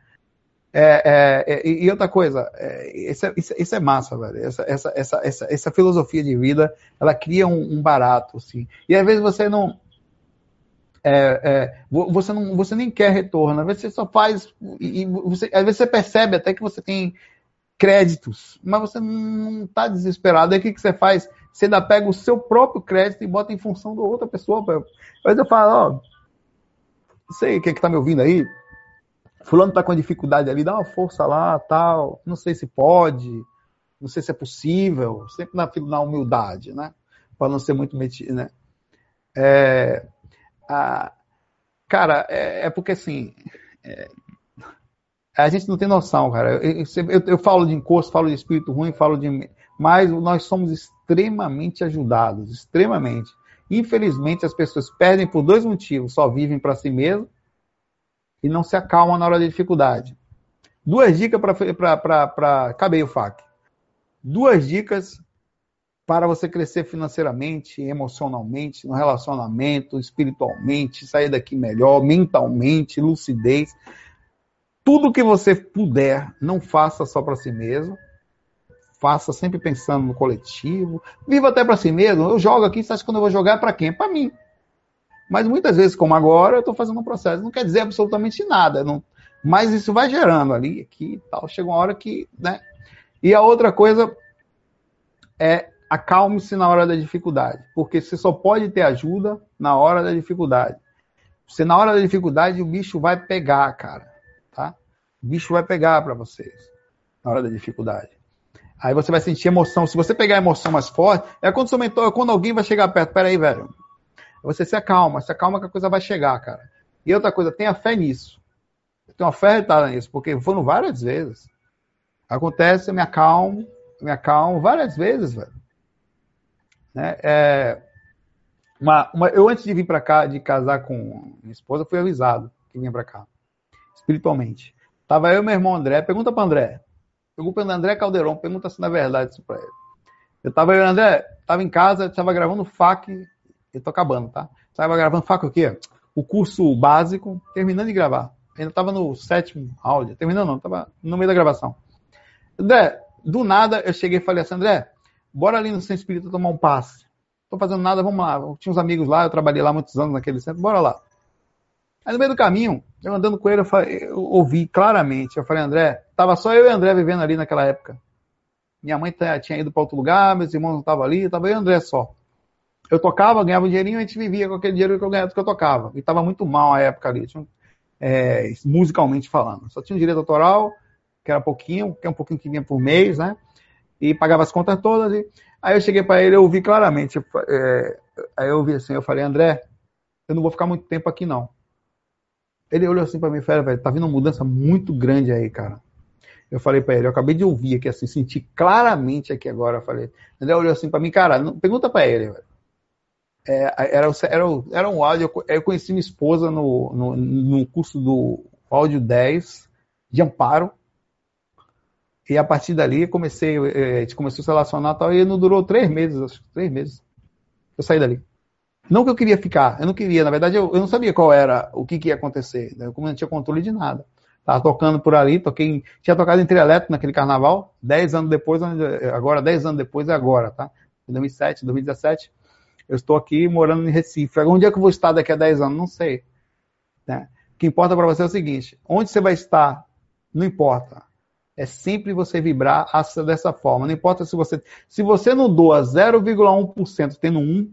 É, é, é, e outra coisa, é, isso, é, isso, é massa, velho. Essa, essa, essa, essa, essa filosofia de vida, ela cria um, um barato, assim. E às vezes você não, é, é, você não, você nem quer retorno. Às vezes você só faz e você, às vezes você percebe até que você tem créditos, mas você não está desesperado. Aí o que, que você faz? Você ainda pega o seu próprio crédito e bota em função da outra pessoa. Vezes eu falo, ó, não sei quem é que está me ouvindo aí, fulano está com dificuldade ali, dá uma força lá, tal, não sei se pode, não sei se é possível, sempre na, na humildade, né? Para não ser muito metido, né? É, a, cara, é, é, porque assim, é, a gente não tem noção, cara. Eu, eu, eu, falo de encosto, falo de espírito ruim, falo de. Mas nós somos extremamente ajudados, extremamente. Infelizmente, as pessoas perdem por dois motivos: só vivem para si mesmo e não se acalmam na hora da dificuldade. Duas dicas para. caber o FAC. Duas dicas para você crescer financeiramente, emocionalmente, no relacionamento, espiritualmente, sair daqui melhor, mentalmente, lucidez. Tudo que você puder, não faça só para si mesmo. Faça sempre pensando no coletivo. Viva até para si mesmo. Eu jogo aqui, você acha que quando eu vou jogar é para quem? É para mim. Mas muitas vezes, como agora, eu estou fazendo um processo. Não quer dizer absolutamente nada. Não... Mas isso vai gerando ali, aqui e tal. Chega uma hora que. Né? E a outra coisa é acalme-se na hora da dificuldade. Porque você só pode ter ajuda na hora da dificuldade. Você, na hora da dificuldade, o bicho vai pegar, cara. Tá? O bicho vai pegar para vocês na hora da dificuldade. Aí você vai sentir emoção. Se você pegar a emoção mais forte, é quando, seu mentor, quando alguém vai chegar perto. Peraí, velho. Você se acalma, se acalma que a coisa vai chegar, cara. E outra coisa, tenha fé nisso. Eu tenho uma fé retada nisso, porque foram várias vezes. Acontece, eu me acalmo, me acalmo várias vezes, velho. Né? É, uma, uma, eu, antes de vir para cá, de casar com minha esposa, fui avisado que vinha para cá, espiritualmente. Tava eu e meu irmão André. Pergunta para André. Pergunta para André Caldeirão. Pergunta se na verdade isso para ele. Eu tava eu André, tava em casa, tava gravando FAC eu tô acabando, tá? Estava gravando faca o quê? O curso básico, terminando de gravar. Ainda estava no sétimo áudio. Terminando não, estava no meio da gravação. André, do nada eu cheguei e falei assim, André, bora ali no Centro Espírita tomar um passe. Tô fazendo nada, vamos lá. Eu tinha uns amigos lá, eu trabalhei lá muitos anos naquele centro, bora lá. Aí no meio do caminho, eu andando com ele, eu, falei, eu ouvi claramente. Eu falei, André, tava só eu e André vivendo ali naquela época. Minha mãe tinha ido para outro lugar, meus irmãos não estavam ali, tava eu e André só eu tocava, ganhava um dinheirinho, a gente vivia com aquele dinheiro que eu ganhava que eu tocava. E estava muito mal a época ali, tinha, é, musicalmente falando. Só tinha um direito autoral, que era pouquinho, que é um pouquinho que vinha por mês, né? E pagava as contas todas. E... Aí eu cheguei para ele, eu ouvi claramente. É... Aí eu ouvi assim, eu falei, André, eu não vou ficar muito tempo aqui não. Ele olhou assim para mim e falou, velho, tá vindo uma mudança muito grande aí, cara. Eu falei para ele, eu acabei de ouvir aqui, assim, senti claramente aqui agora. Eu falei, André olhou assim para mim, cara, não, pergunta para ele, velho é, era, era, era um áudio. Eu conheci minha esposa no, no, no curso do áudio 10 de Amparo. E a partir dali comecei, é, a gente começou a se relacionar tal, e não durou três meses, acho três meses. Eu saí dali. Não que eu queria ficar, eu não queria, na verdade eu, eu não sabia qual era, o que, que ia acontecer. Né? Eu não tinha controle de nada. Tava tocando por ali, toquei, tinha tocado em elétrico naquele carnaval, dez anos depois, agora dez anos depois é agora, tá? Em 2007, 2017 eu estou aqui morando em Recife. Onde é que eu vou estar daqui a 10 anos? Não sei. Né? O que importa para você é o seguinte: onde você vai estar, não importa. É sempre você vibrar dessa forma. Não importa se você. Se você não doa 0,1% tendo 1,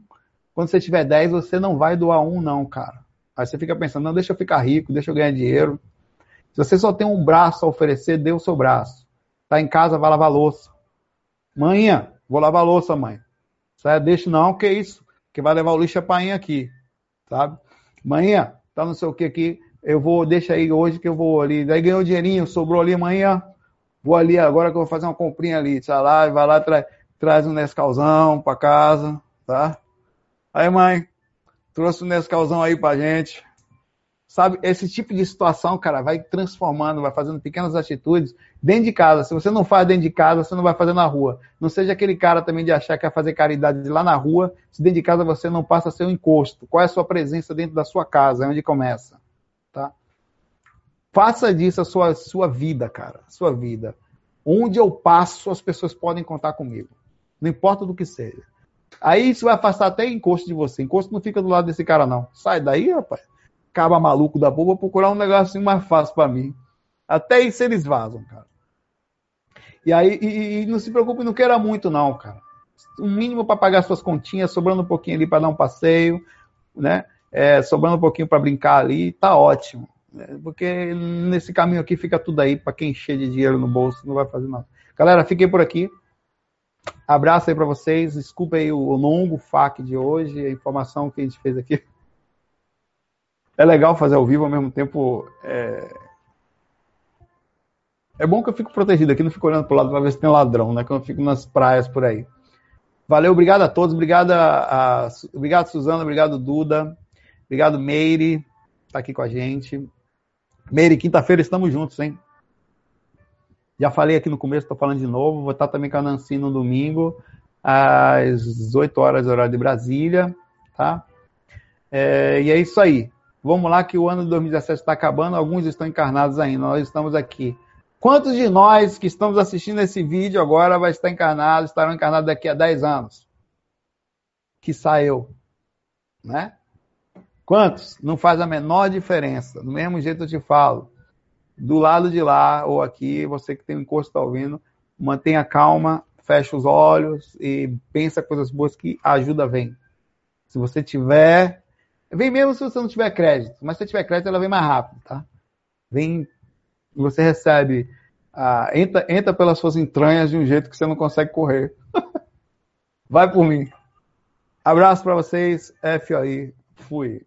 quando você tiver 10, você não vai doar 1, não, cara. Aí você fica pensando, não, deixa eu ficar rico, deixa eu ganhar dinheiro. Se você só tem um braço a oferecer, dê o seu braço. Tá em casa, vai lavar louça. Manhã, vou lavar louça, mãe. Sai, deixa não, que isso? Que vai levar o lixo é painha aqui, sabe? Amanhã, tá não sei o que aqui, eu vou, deixa aí hoje que eu vou ali. Daí ganhou dinheirinho, sobrou ali amanhã, vou ali agora que eu vou fazer uma comprinha ali, lá, vai lá, tra traz um Nescauzão pra casa, tá? Aí, mãe, trouxe um Nescauzão aí pra gente. Sabe, esse tipo de situação, cara, vai transformando, vai fazendo pequenas atitudes dentro de casa. Se você não faz dentro de casa, você não vai fazer na rua. Não seja aquele cara também de achar que vai fazer caridade lá na rua, se dentro de casa você não passa a ser um encosto. Qual é a sua presença dentro da sua casa? É onde começa, tá? Faça disso a sua, sua vida, cara, sua vida. Onde eu passo, as pessoas podem contar comigo. Não importa do que seja. Aí isso vai afastar até encosto de você. Encosto não fica do lado desse cara, não. Sai daí, rapaz caba maluco da boba procurar um negocinho mais fácil para mim. Até isso eles vazam, cara. E aí, e, e não se preocupe, não queira muito, não, cara. O mínimo para pagar suas continhas, sobrando um pouquinho ali para dar um passeio, né? É, sobrando um pouquinho para brincar ali, tá ótimo. Porque nesse caminho aqui fica tudo aí para quem encher de dinheiro no bolso, não vai fazer nada. Galera, fiquei por aqui. Abraço aí para vocês. Desculpa aí o longo FAQ de hoje, a informação que a gente fez aqui é legal fazer ao vivo, ao mesmo tempo é, é bom que eu fico protegido aqui, não fico olhando para o lado para ver se tem ladrão, né? Que eu fico nas praias por aí. Valeu, obrigado a todos, obrigado, a, a, obrigado Suzana, obrigado Duda, obrigado Meire, tá aqui com a gente. Meire, quinta-feira estamos juntos, hein? Já falei aqui no começo, estou falando de novo. Vou estar também com a Nancy no domingo, às 8 horas, horário de Brasília, tá? É, e é isso aí. Vamos lá que o ano de 2017 está acabando, alguns estão encarnados ainda, nós estamos aqui. Quantos de nós que estamos assistindo esse vídeo agora vai estar encarnado, estarão encarnados daqui a 10 anos? Que saiu, né? Quantos? Não faz a menor diferença. Do mesmo jeito eu te falo. Do lado de lá ou aqui, você que tem um encosto está ouvindo, mantenha calma, fecha os olhos e pensa coisas boas que a ajuda vem. Se você tiver Vem mesmo se você não tiver crédito, mas se tiver crédito, ela vem mais rápido, tá? Vem, você recebe, ah, entra, entra pelas suas entranhas de um jeito que você não consegue correr. Vai por mim. Abraço para vocês, FOI, fui.